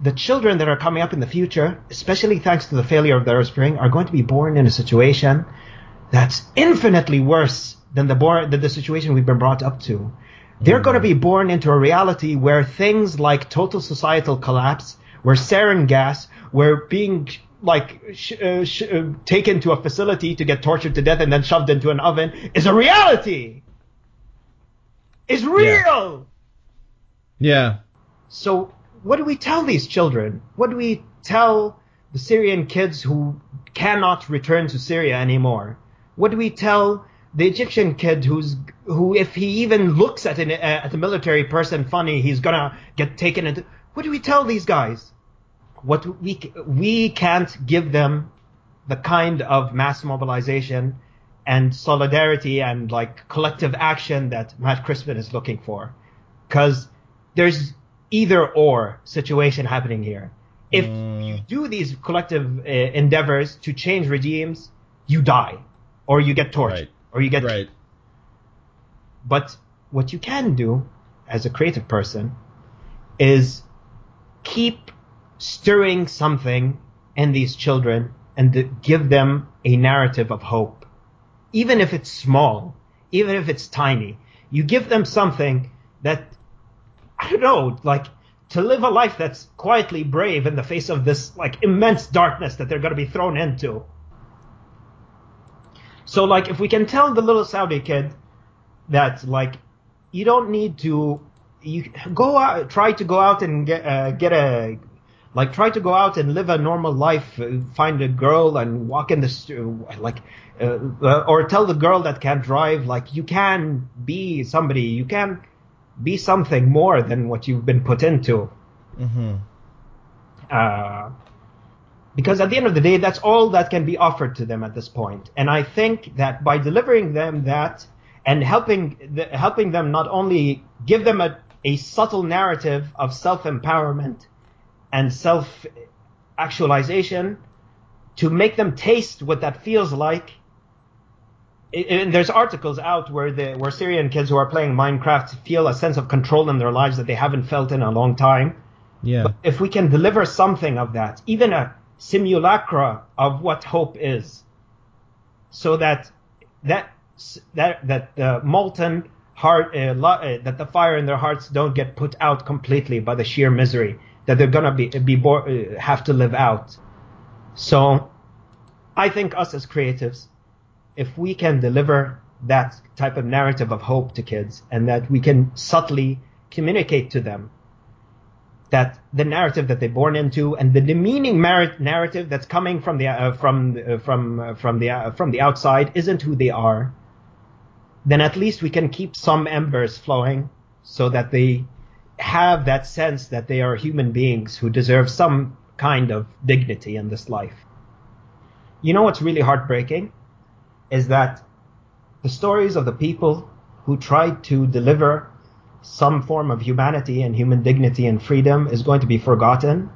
the children that are coming up in the future, especially thanks to the failure of the Arab Spring, are going to be born in a situation that's infinitely worse than the born than the situation we've been brought up to. They're going to be born into a reality where things like total societal collapse, where sarin gas, where being like sh- uh, sh- uh, taken to a facility to get tortured to death and then shoved into an oven is a reality. Is real. yeah. So what do we tell these children? What do we tell the Syrian kids who cannot return to Syria anymore? What do we tell the Egyptian kid who's who, if he even looks at an at a military person funny, he's gonna get taken into? What do we tell these guys? What we we can't give them the kind of mass mobilization and solidarity and like collective action that Matt Christman is looking for, because there's either or situation happening here. If mm. you do these collective uh, endeavors to change regimes, you die, or you get tortured, right. or you get. Right. But what you can do as a creative person is keep stirring something in these children and give them a narrative of hope. Even if it's small, even if it's tiny, you give them something that, I don't know, like to live a life that's quietly brave in the face of this like immense darkness that they're going to be thrown into. So like if we can tell the little Saudi kid that like you don't need to you go out try to go out and get uh, get a like try to go out and live a normal life uh, find a girl and walk in the street like uh, uh, or tell the girl that can't drive like you can be somebody you can be something more than what you've been put into mm-hmm. uh, because at the end of the day that's all that can be offered to them at this point. point and i think that by delivering them that and helping the, helping them not only give them a, a subtle narrative of self empowerment and self actualization to make them taste what that feels like. And there's articles out where the where Syrian kids who are playing Minecraft feel a sense of control in their lives that they haven't felt in a long time. Yeah. But if we can deliver something of that, even a simulacra of what hope is, so that that that that the molten heart uh, that the fire in their hearts don't get put out completely by the sheer misery that they're gonna be be uh, have to live out. So, I think us as creatives, if we can deliver that type of narrative of hope to kids, and that we can subtly communicate to them that the narrative that they're born into and the demeaning narrative that's coming from the uh, from uh, from uh, from the from the outside isn't who they are then at least we can keep some embers flowing so that they have that sense that they are human beings who deserve some kind of dignity in this life. You know what's really heartbreaking? Is that the stories of the people who tried to deliver some form of humanity and human dignity and freedom is going to be forgotten.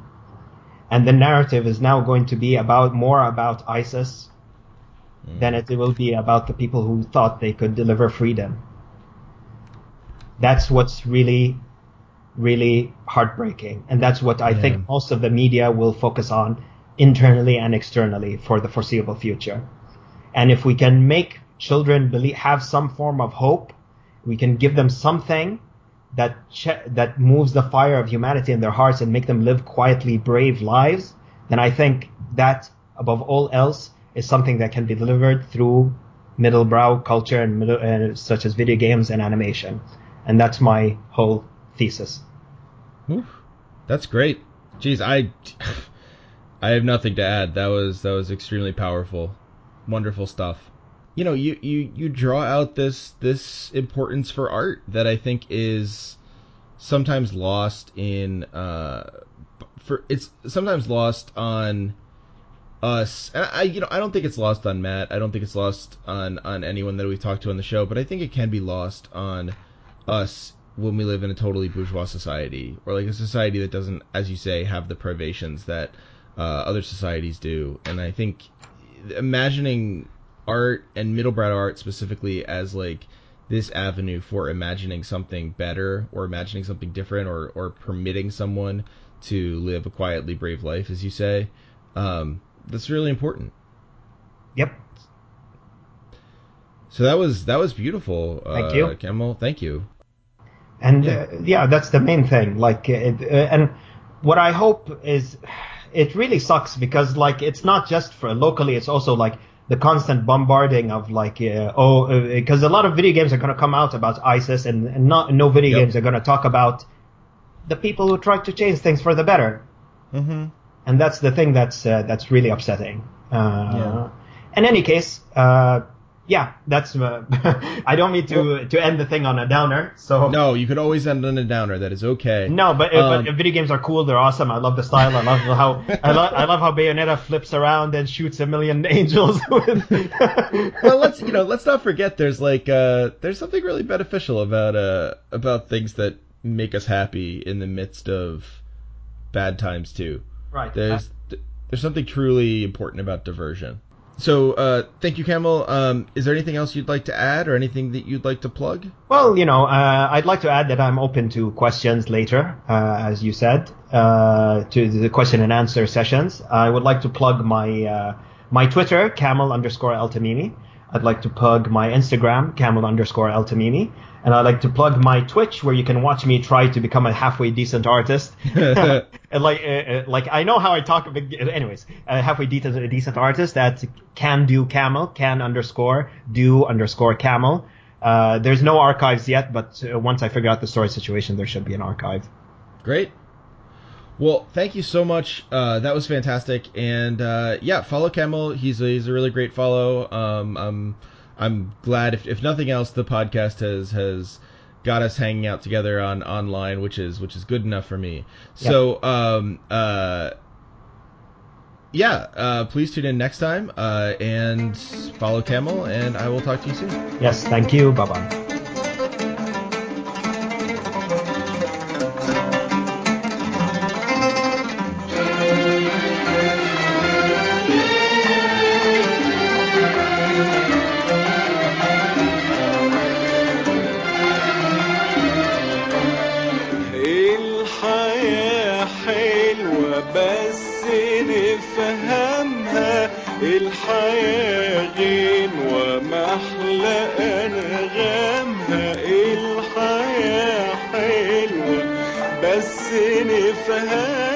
And the narrative is now going to be about more about ISIS mm. than it will be about the people who thought they could deliver freedom. That's what's really really heartbreaking. And that's what I yeah. think most of the media will focus on internally and externally for the foreseeable future. And if we can make children believe, have some form of hope, we can give them something that that moves the fire of humanity in their hearts and make them live quietly brave lives, then I think that above all else is something that can be delivered through middle brow culture and middle, uh, such as video games and animation. And that's my whole thesis. Oof, that's great. Jeez, I I have nothing to add. That was that was extremely powerful. Wonderful stuff. You know, you, you, you draw out this this importance for art that I think is sometimes lost in uh for it's sometimes lost on us and I you know I don't think it's lost on Matt. I don't think it's lost on on anyone that we've talked to on the show, but I think it can be lost on us when we live in a totally bourgeois society or like a society that doesn't as you say have the privations that uh, other societies do and i think imagining art and middlebrow art specifically as like this avenue for imagining something better or imagining something different or, or permitting someone to live a quietly brave life as you say um, that's really important yep so that was that was beautiful thank uh, you Kamel. thank you and yeah, uh, yeah that's the main thing. Like, it, uh, and what I hope is, it really sucks because like it's not just for locally. It's also like the constant bombarding of like uh, oh because uh, a lot of video games are going to come out about ISIS and, and not no video yep. games are going to talk about the people who tried to change things for the better. Mm-hmm. And that's the thing that's uh, that's really upsetting. Uh, yeah. In any case, uh, yeah, that's. Uh, I don't mean to to end the thing on a downer. So no, you could always end on a downer. That is okay. No, but, um, but video games are cool. They're awesome. I love the style. I love how I, lo- I love how Bayonetta flips around and shoots a million angels. well, let's you know let's not forget there's like uh there's something really beneficial about uh about things that make us happy in the midst of bad times too. Right. There's there's something truly important about diversion. So, uh, thank you, Kamel. Um, is there anything else you'd like to add, or anything that you'd like to plug? Well, you know, uh, I'd like to add that I'm open to questions later, uh, as you said, uh, to the question and answer sessions. I would like to plug my uh, my Twitter, camel underscore eltamimi. I'd like to plug my Instagram, camel underscore eltamimi. And I'd like to plug my Twitch, where you can watch me try to become a halfway decent artist. and like, uh, uh, like I know how I talk. But anyways, a halfway decent, a decent artist. That's can do camel, can underscore do underscore camel. Uh, there's no archives yet, but uh, once I figure out the story situation, there should be an archive. Great. Well, thank you so much. Uh, that was fantastic. And uh, yeah, follow Kamel. He's a, he's a really great follow. Um, I'm I'm glad if, if nothing else, the podcast has has got us hanging out together on online, which is which is good enough for me. Yep. So um uh yeah, uh, please tune in next time uh, and follow Kamel, and I will talk to you soon. Yes, thank you. Bye bye. الحياة حلوة بس نفهمها